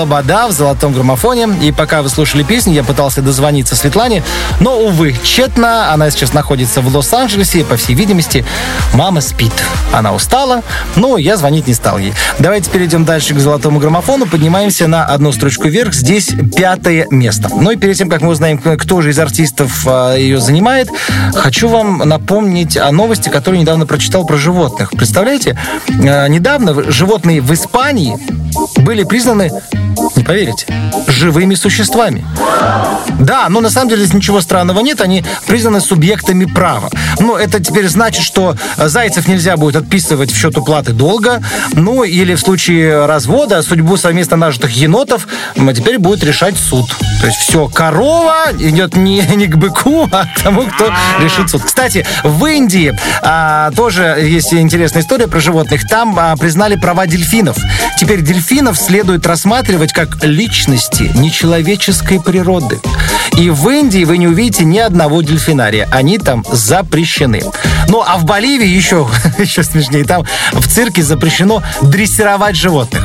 Парень Лобода в золотом граммофоне. И пока вы слушали песню, я пытался дозвониться Светлане, но, увы, тщетно. Она сейчас находится в Лос-Анджелесе, и, по всей видимости, мама спит. Она устала, но я звонить не стал ей. Давайте перейдем дальше к золотому граммофону. Поднимаемся на одну строчку вверх. Здесь пятое место. Ну и перед тем, как мы узнаем, кто же из артистов а, ее занимает, хочу вам напомнить о новости, которую недавно прочитал про животных. Представляете, а, недавно животные в Испании были признаны не поверите, живыми существами. Да, но на самом деле здесь ничего странного нет, они признаны субъектами права. Ну, это теперь значит, что зайцев нельзя будет отписывать в счет уплаты долга, ну, или в случае развода судьбу совместно нажитых енотов теперь будет решать суд. То есть все, корова идет не, не к быку, а к тому, кто решит суд. Кстати, в Индии а, тоже есть интересная история про животных. Там а, признали права дельфинов. Теперь дельфинов следует рассматривать как личности нечеловеческой природы. И в Индии вы не увидите ни одного дельфинария. Они там запрещены. Ну, а в Боливии еще, еще смешнее. Там в цирке запрещено дрессировать животных.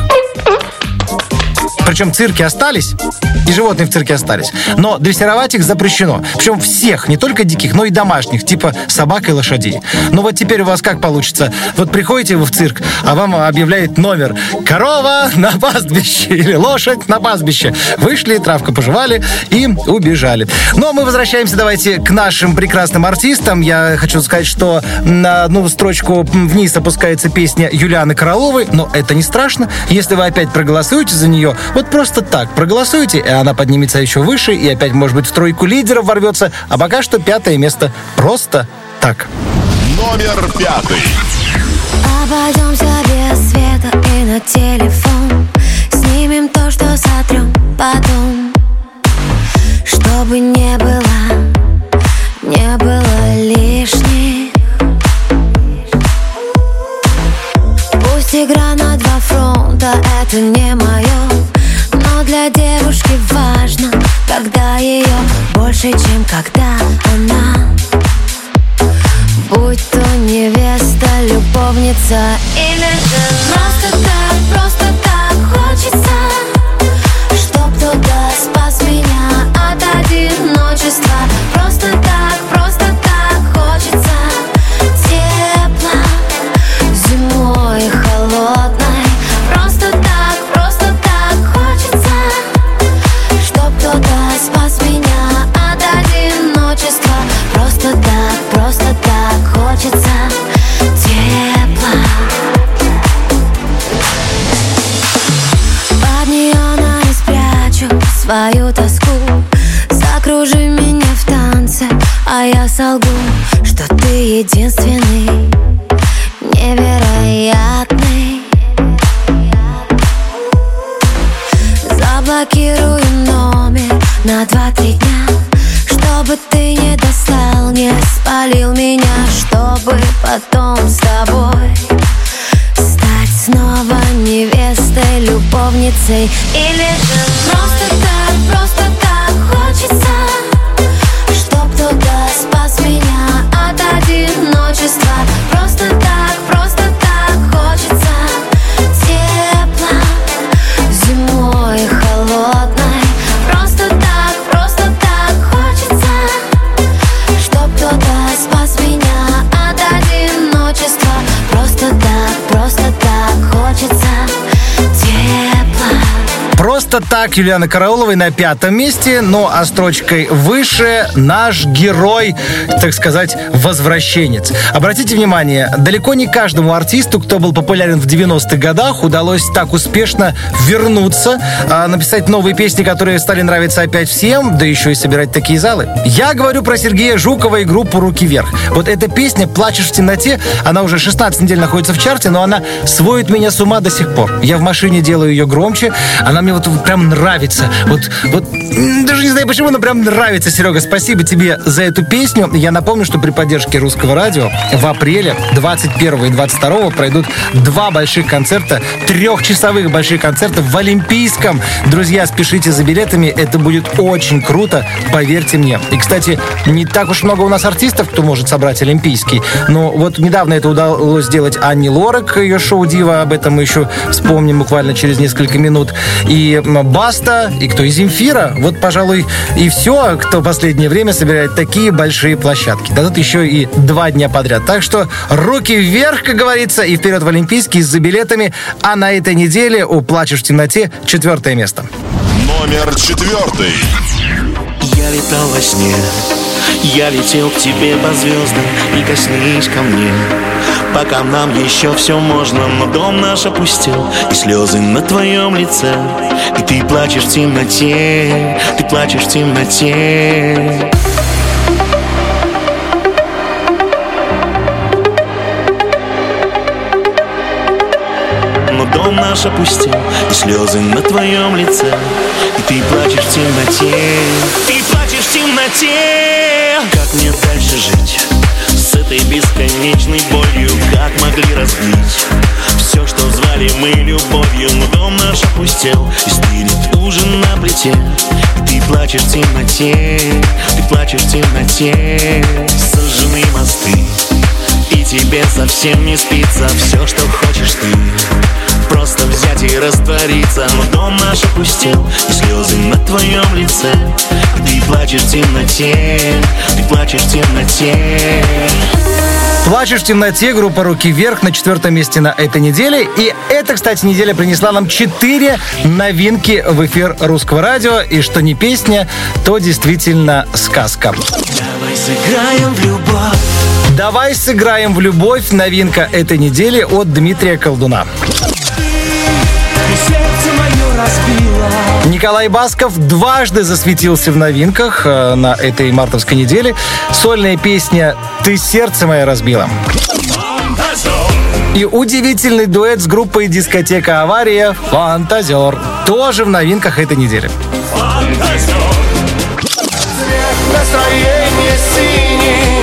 Причем цирки остались, и животные в цирке остались. Но дрессировать их запрещено. Причем всех, не только диких, но и домашних, типа собак и лошадей. Ну вот теперь у вас как получится? Вот приходите вы в цирк, а вам объявляет номер «Корова на пастбище» или «Лошадь на пастбище». Вышли, травку пожевали и убежали. Но мы возвращаемся, давайте, к нашим прекрасным артистам. Я хочу сказать, что на одну строчку вниз опускается песня Юлианы Короловой, но это не страшно. Если вы опять проголосуете за нее, вот просто так проголосуйте, и она поднимется еще выше, и опять, может быть, в тройку лидеров ворвется. А пока что пятое место просто так. Номер пятый. Обойдемся без света и на телефон Снимем то, что сотрем потом Чтобы не было, не было лишних Пусть игра на два фронта, это не мое Для девушки важно, когда ее больше, чем когда она. Будь то невеста, любовница или же Просто так, просто так хочется Чтоб кто-то спас меня от одиночества Просто так, просто так Просто так Юлиана Карауловой на пятом месте, ну а строчкой выше наш герой, так сказать, возвращенец. Обратите внимание, далеко не каждому артисту, кто был популярен в 90-х годах, удалось так успешно вернуться, а, написать новые песни, которые стали нравиться опять всем, да еще и собирать такие залы. Я говорю про Сергея Жукова и группу «Руки вверх». Вот эта песня «Плачешь в темноте», она уже 16 недель находится в чарте, но она сводит меня с ума до сих пор. Я в машине делаю ее громче, она мне вот прям нравится. Вот, вот м, даже не знаю почему, но прям нравится, Серега. Спасибо тебе за эту песню. Я напомню, что при поддержке русского радио в апреле 21 и 22 пройдут два больших концерта, трехчасовых больших концерта в Олимпийском. Друзья, спешите за билетами, это будет очень круто, поверьте мне. И, кстати, не так уж много у нас артистов, кто может собрать Олимпийский. Но вот недавно это удалось сделать Анне Лорак, ее шоу «Дива», об этом мы еще вспомним буквально через несколько минут. И Баста, и кто из Земфира. Вот, пожалуй, и все, кто в последнее время собирает такие большие площадки. Да тут еще и два дня подряд. Так что руки вверх, как говорится, и вперед в Олимпийский за билетами. А на этой неделе у «Плачешь в темноте» четвертое место. Номер четвертый. Я летал во сне Я летел к тебе по звездам, прикоснись ко мне. Пока нам еще все можно, но дом наш опустел И слезы на твоем лице. И ты плачешь в темноте, ты плачешь в темноте. Но дом наш опустел И слезы на твоем лице. И ты плачешь в темноте Ты плачешь в темноте Как мне дальше жить? С этой бесконечной болью Как могли разбить? Все, что звали мы любовью Но дом наш опустел И стынет ужин на плите. Ты плачешь в темноте Ты плачешь в темноте Сожжены мосты и тебе совсем не спится Все, что хочешь ты Просто взять и раствориться Но дом наш опустел И слезы на твоем лице ты плачешь в темноте Ты плачешь в темноте Плачешь в темноте, группа «Руки вверх» на четвертом месте на этой неделе. И эта, кстати, неделя принесла нам четыре новинки в эфир русского радио. И что не песня, то действительно сказка. Давай сыграем в любовь Давай сыграем в любовь. Новинка этой недели от Дмитрия Колдуна. Николай Басков дважды засветился в новинках э, на этой мартовской неделе. Сольная песня «Ты сердце мое разбила». И удивительный дуэт с группой дискотека «Авария» «Фантазер» тоже в новинках этой недели. Настроение синий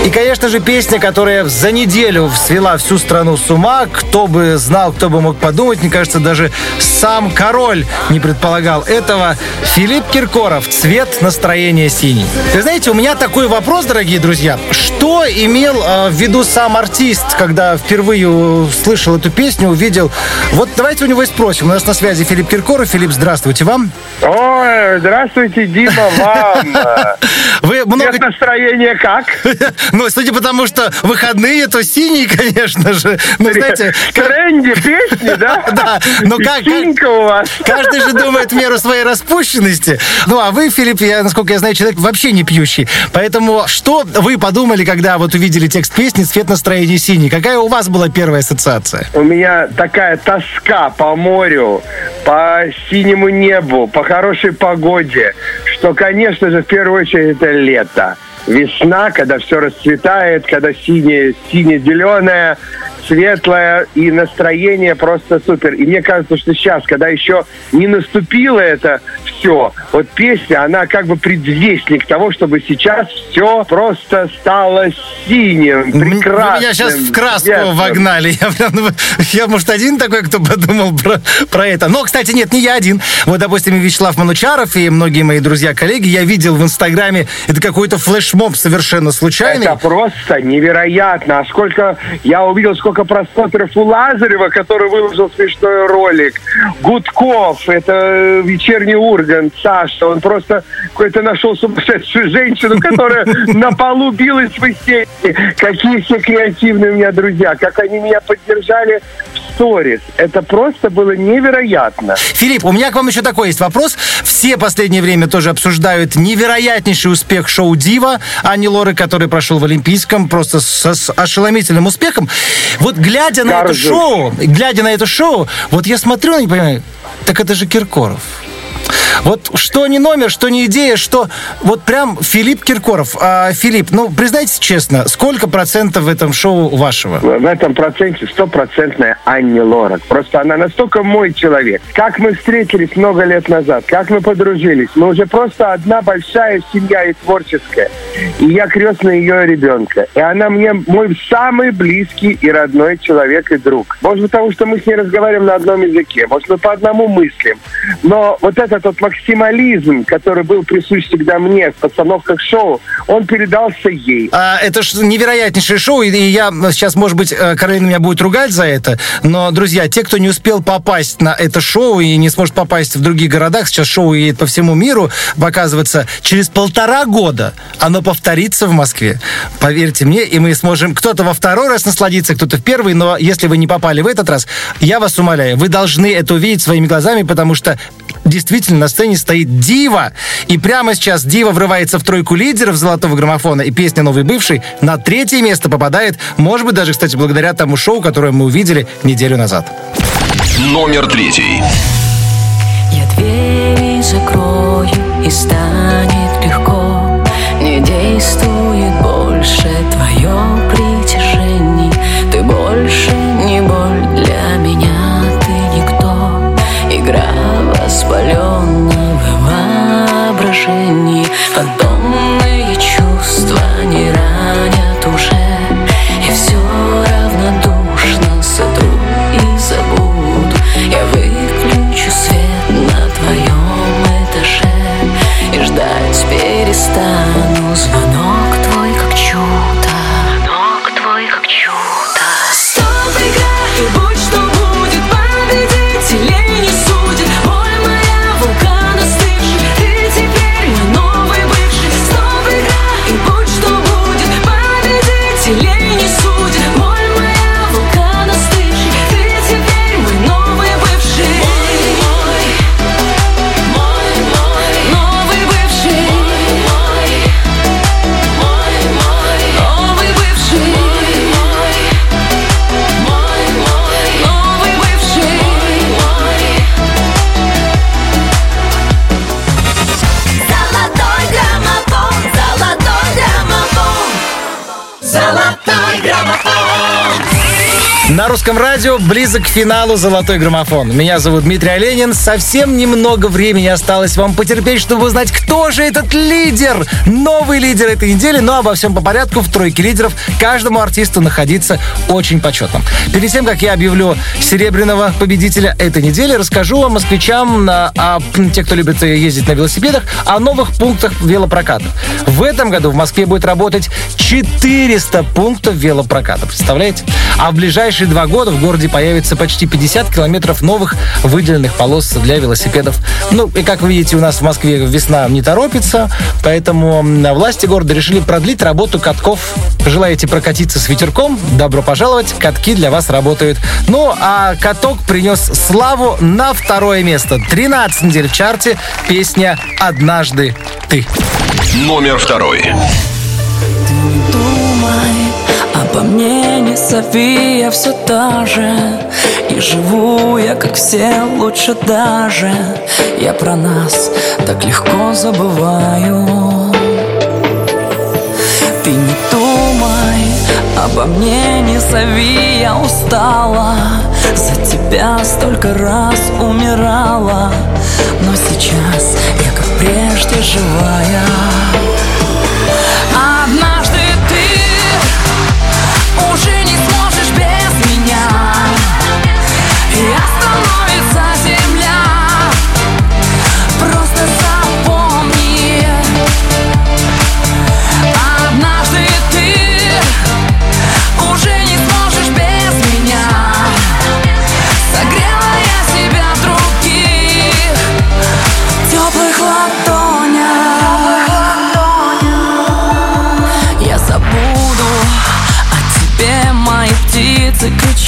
И, конечно же, песня, которая за неделю свела всю страну с ума. Кто бы знал, кто бы мог подумать. Мне кажется, даже сам король не предполагал этого. Филипп Киркоров «Цвет настроения синий». Вы знаете, у меня такой вопрос, дорогие друзья. Что имел э, в виду сам артист, когда впервые услышал эту песню, увидел? Вот давайте у него и спросим. У нас на связи Филипп Киркоров. Филипп, здравствуйте вам. Ой, здравствуйте, Дима, вам. Вы много... Цвет настроения как? Ну, судя по тому, что выходные, то синий, конечно же. Ну, знаете... Тренди песни, да? Да, но как... Синька у вас. Каждый же думает меру своей распущенности. Ну, а вы, Филипп, я, насколько я знаю, человек вообще не пьющий. Поэтому что вы подумали, когда вот увидели текст песни «Цвет настроения синий»? Какая у вас была первая ассоциация? У меня такая тоска по морю, по синему небу, по хорошей погоде, что, конечно же, в первую очередь это лето. Весна, когда все расцветает, когда синее, сине-зеленое, светлое, и настроение просто супер. И мне кажется, что сейчас, когда еще не наступило это все, вот песня, она как бы предвестник того, чтобы сейчас все просто стало синим, Вы прекрасным. меня сейчас в краску светлым. вогнали. Я, прям, ну, я, может, один такой, кто подумал про, про это. Но, кстати, нет, не я один. Вот, допустим, и Вячеслав Манучаров и многие мои друзья-коллеги, я видел в Инстаграме, это какой-то флешмоб совершенно случайный. Это просто невероятно. А сколько я увидел, сколько просмотров у Лазарева, который выложил смешной ролик. Гудков, это вечерний Ургант, Саша. Он просто какой-то нашел сумасшедшую женщину, которая на полу билась в истерике. Какие все креативные у меня друзья. Как они меня поддержали в сторис. Это просто было невероятно. Филипп, у меня к вам еще такой есть вопрос. Все последнее время тоже обсуждают невероятнейший успех шоу «Дива» Ани Лоры, который прошел в Олимпийском, просто со- с ошеломительным успехом. Вот глядя на это шоу, глядя на это шоу, вот я смотрю них, понимаю, так это же Киркоров. Вот что не номер, что не идея, что вот прям Филипп Киркоров. А, Филипп, ну признайтесь честно, сколько процентов в этом шоу вашего? В этом проценте стопроцентная Анни Лорак. Просто она настолько мой человек. Как мы встретились много лет назад, как мы подружились. Мы уже просто одна большая семья и творческая. И я крестный ее ребенка. И она мне мой самый близкий и родной человек и друг. Может потому что мы с ней разговариваем на одном языке. Может, мы по одному мыслим. Но вот этот максимализм, который был присущ всегда мне в постановках шоу, он передался ей. А, это ж невероятнейшее шоу, и, и я сейчас, может быть, э, Каролина меня будет ругать за это, но, друзья, те, кто не успел попасть на это шоу и не сможет попасть в других городах, сейчас шоу едет по всему миру показываться, через полтора года оно повторится в Москве. Поверьте мне, и мы сможем кто-то во второй раз насладиться, кто-то в первый, но если вы не попали в этот раз, я вас умоляю, вы должны это увидеть своими глазами, потому что действительно действительно на сцене стоит Дива. И прямо сейчас Дива врывается в тройку лидеров золотого граммофона, и песня «Новый бывший» на третье место попадает, может быть, даже, кстати, благодаря тому шоу, которое мы увидели неделю назад. Номер третий. Я двери закрою и станет легко Не действует больше твое воображения Фантомные чувства не На русском радио близок к финалу «Золотой граммофон». Меня зовут Дмитрий Оленин. Совсем немного времени осталось вам потерпеть, чтобы узнать, кто же этот лидер. Новый лидер этой недели, но обо всем по порядку. В тройке лидеров каждому артисту находиться очень почетно. Перед тем, как я объявлю серебряного победителя этой недели, расскажу вам, москвичам, а, а, те, кто любит ездить на велосипедах, о новых пунктах велопроката. В этом году в Москве будет работать 400 пунктов велопроката. Представляете? А в ближайшие два года в городе появится почти 50 километров новых выделенных полос для велосипедов. Ну, и как вы видите, у нас в Москве весна не торопится, поэтому власти города решили продлить работу катков. Желаете прокатиться с ветерком? Добро пожаловать, катки для вас работают. Ну, а каток принес славу на второе место. 13 недель в чарте песня «Однажды ты». Номер второй. думай Обо мне не зови, я все та же. И живу я, как все, лучше даже. Я про нас так легко забываю. Ты не думай обо мне, не зови, я устала. За тебя столько раз умирала. Но сейчас я, как прежде, живая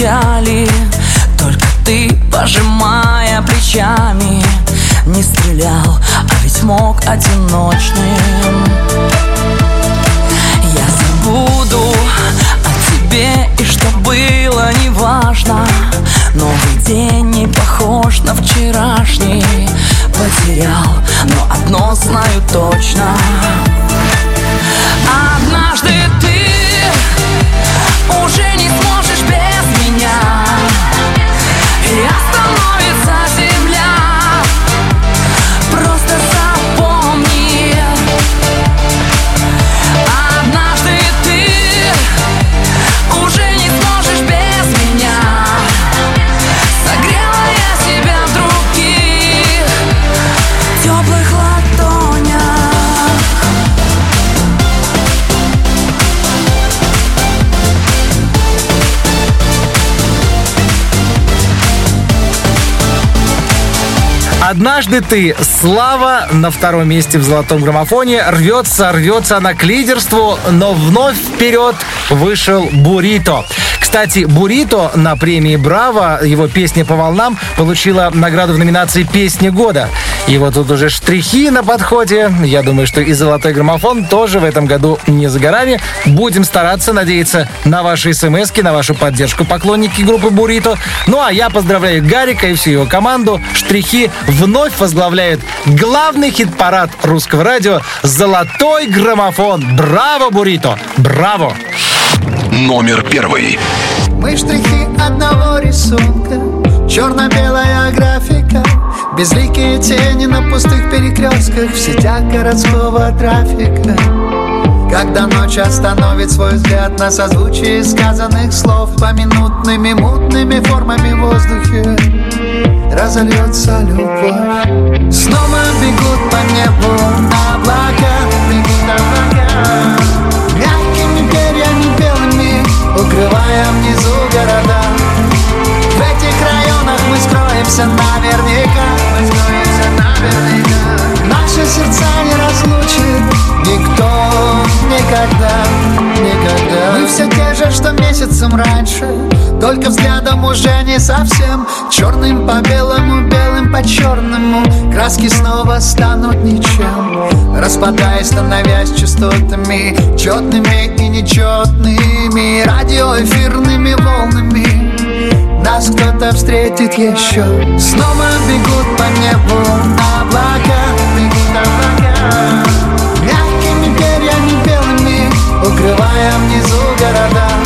кричали Только ты, пожимая плечами Не стрелял, а ведь мог одиночным. Я забуду о тебе и что было неважно Новый день не похож на вчерашний. Потерял, но одно знаю точно Однажды ты, Слава, на втором месте в золотом граммофоне, рвется, рвется она к лидерству, но вновь вперед вышел Бурито. Кстати, Бурито на премии Браво, его песня по волнам, получила награду в номинации «Песня года». И вот тут уже штрихи на подходе. Я думаю, что и золотой граммофон тоже в этом году не за горами. Будем стараться, надеяться на ваши смс на вашу поддержку, поклонники группы Бурито. Ну а я поздравляю Гарика и всю его команду. Штрихи вновь возглавляют главный хит-парад русского радио «Золотой граммофон». Браво, Бурито! Браво! Номер первый. Мы штрихи одного рисунка Черно-белая графика Безликие тени на пустых перекрестках В сетях городского трафика Когда ночь остановит свой взгляд На созвучие сказанных слов Поминутными мутными формами в воздухе Разольется любовь. Снова бегут по небу облака Бегут облака Мягкими перьями белыми Укрывая внизу города. В этих районах мы скроемся наверняка. Мы скроемся наверняка. Наши сердца не разлучит Никто никогда, никогда. Мы все те что месяцем раньше. Только взглядом уже не совсем. Черным по белому, белым по черному Краски снова станут ничем. Распадаясь, становясь частотами. Четными и нечетными Радиоэфирными волнами. Нас кто-то встретит еще Снова бегут по небу облака Бегут облака Мягкими перьями белыми. Укрывая внизу города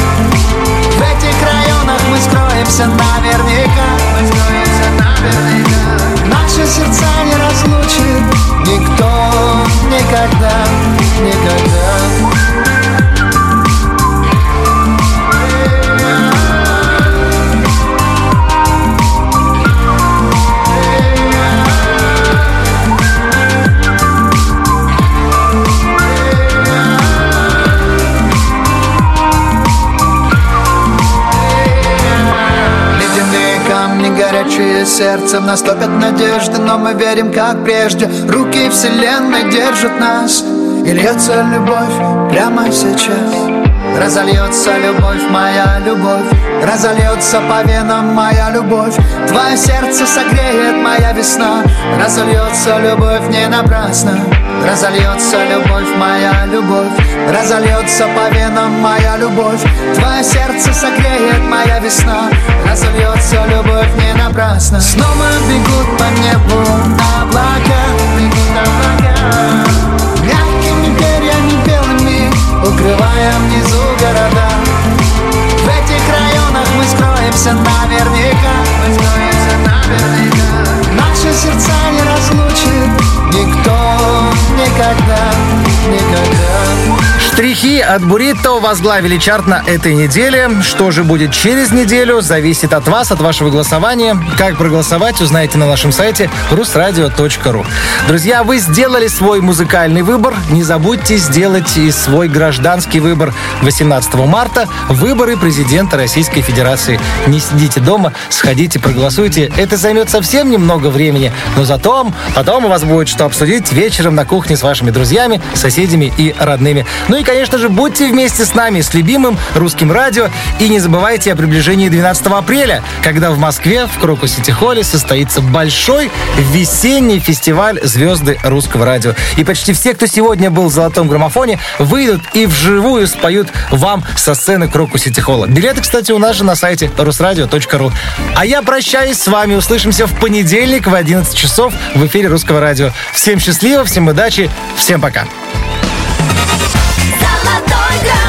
мы скроемся наверняка. Мы скроемся наверняка. Наши сердца не разлучит Никто никогда, горячее сердце В нас топят надежды, но мы верим, как прежде. Руки вселенной держат нас И льется любовь прямо сейчас. Разольется любовь, моя любовь Разольется по венам моя любовь Твое сердце согреет моя весна. Разольется любовь не напрасно Разольется любовь, моя любовь. Разольется по венам моя любовь Твое сердце согреет моя весна. Разольется любовь не напрасно. Снова бегут по небу облака Бегут облака. Мягкими перьями белыми Укрывая внизу города районах мы скроемся наверняка. Мы скроемся наверняка. Наши сердца не разлучит Никто никогда, никогда Штрихи от Бурито возглавили чарт на этой неделе. Что же будет через неделю, зависит от вас, от вашего голосования. Как проголосовать, узнаете на нашем сайте rusradio.ru. Друзья, вы сделали свой музыкальный выбор. Не забудьте сделать и свой гражданский выбор 18 марта. Выборы президента Российской Федерации. Не сидите дома, сходите, проголосуйте. Это займет совсем немного времени, но зато потом у вас будет что обсудить вечером на кухне с вашими друзьями, соседями и родными. Ну и, конечно же, будьте вместе с нами, с любимым русским радио. И не забывайте о приближении 12 апреля, когда в Москве, в Крокус Сити Холле, состоится большой весенний фестиваль «Звезды русского радио». И почти все, кто сегодня был в «Золотом граммофоне», выйдут и вживую споют вам со сцены Крокус Сити Холла. Билеты, кстати, у нас же на сайте rusradio.ru. А я прощаюсь с вами. Услышимся в понедельник в 11 часов в эфире Русского радио. Всем счастливо, всем удачи, всем пока. Золотой граммофон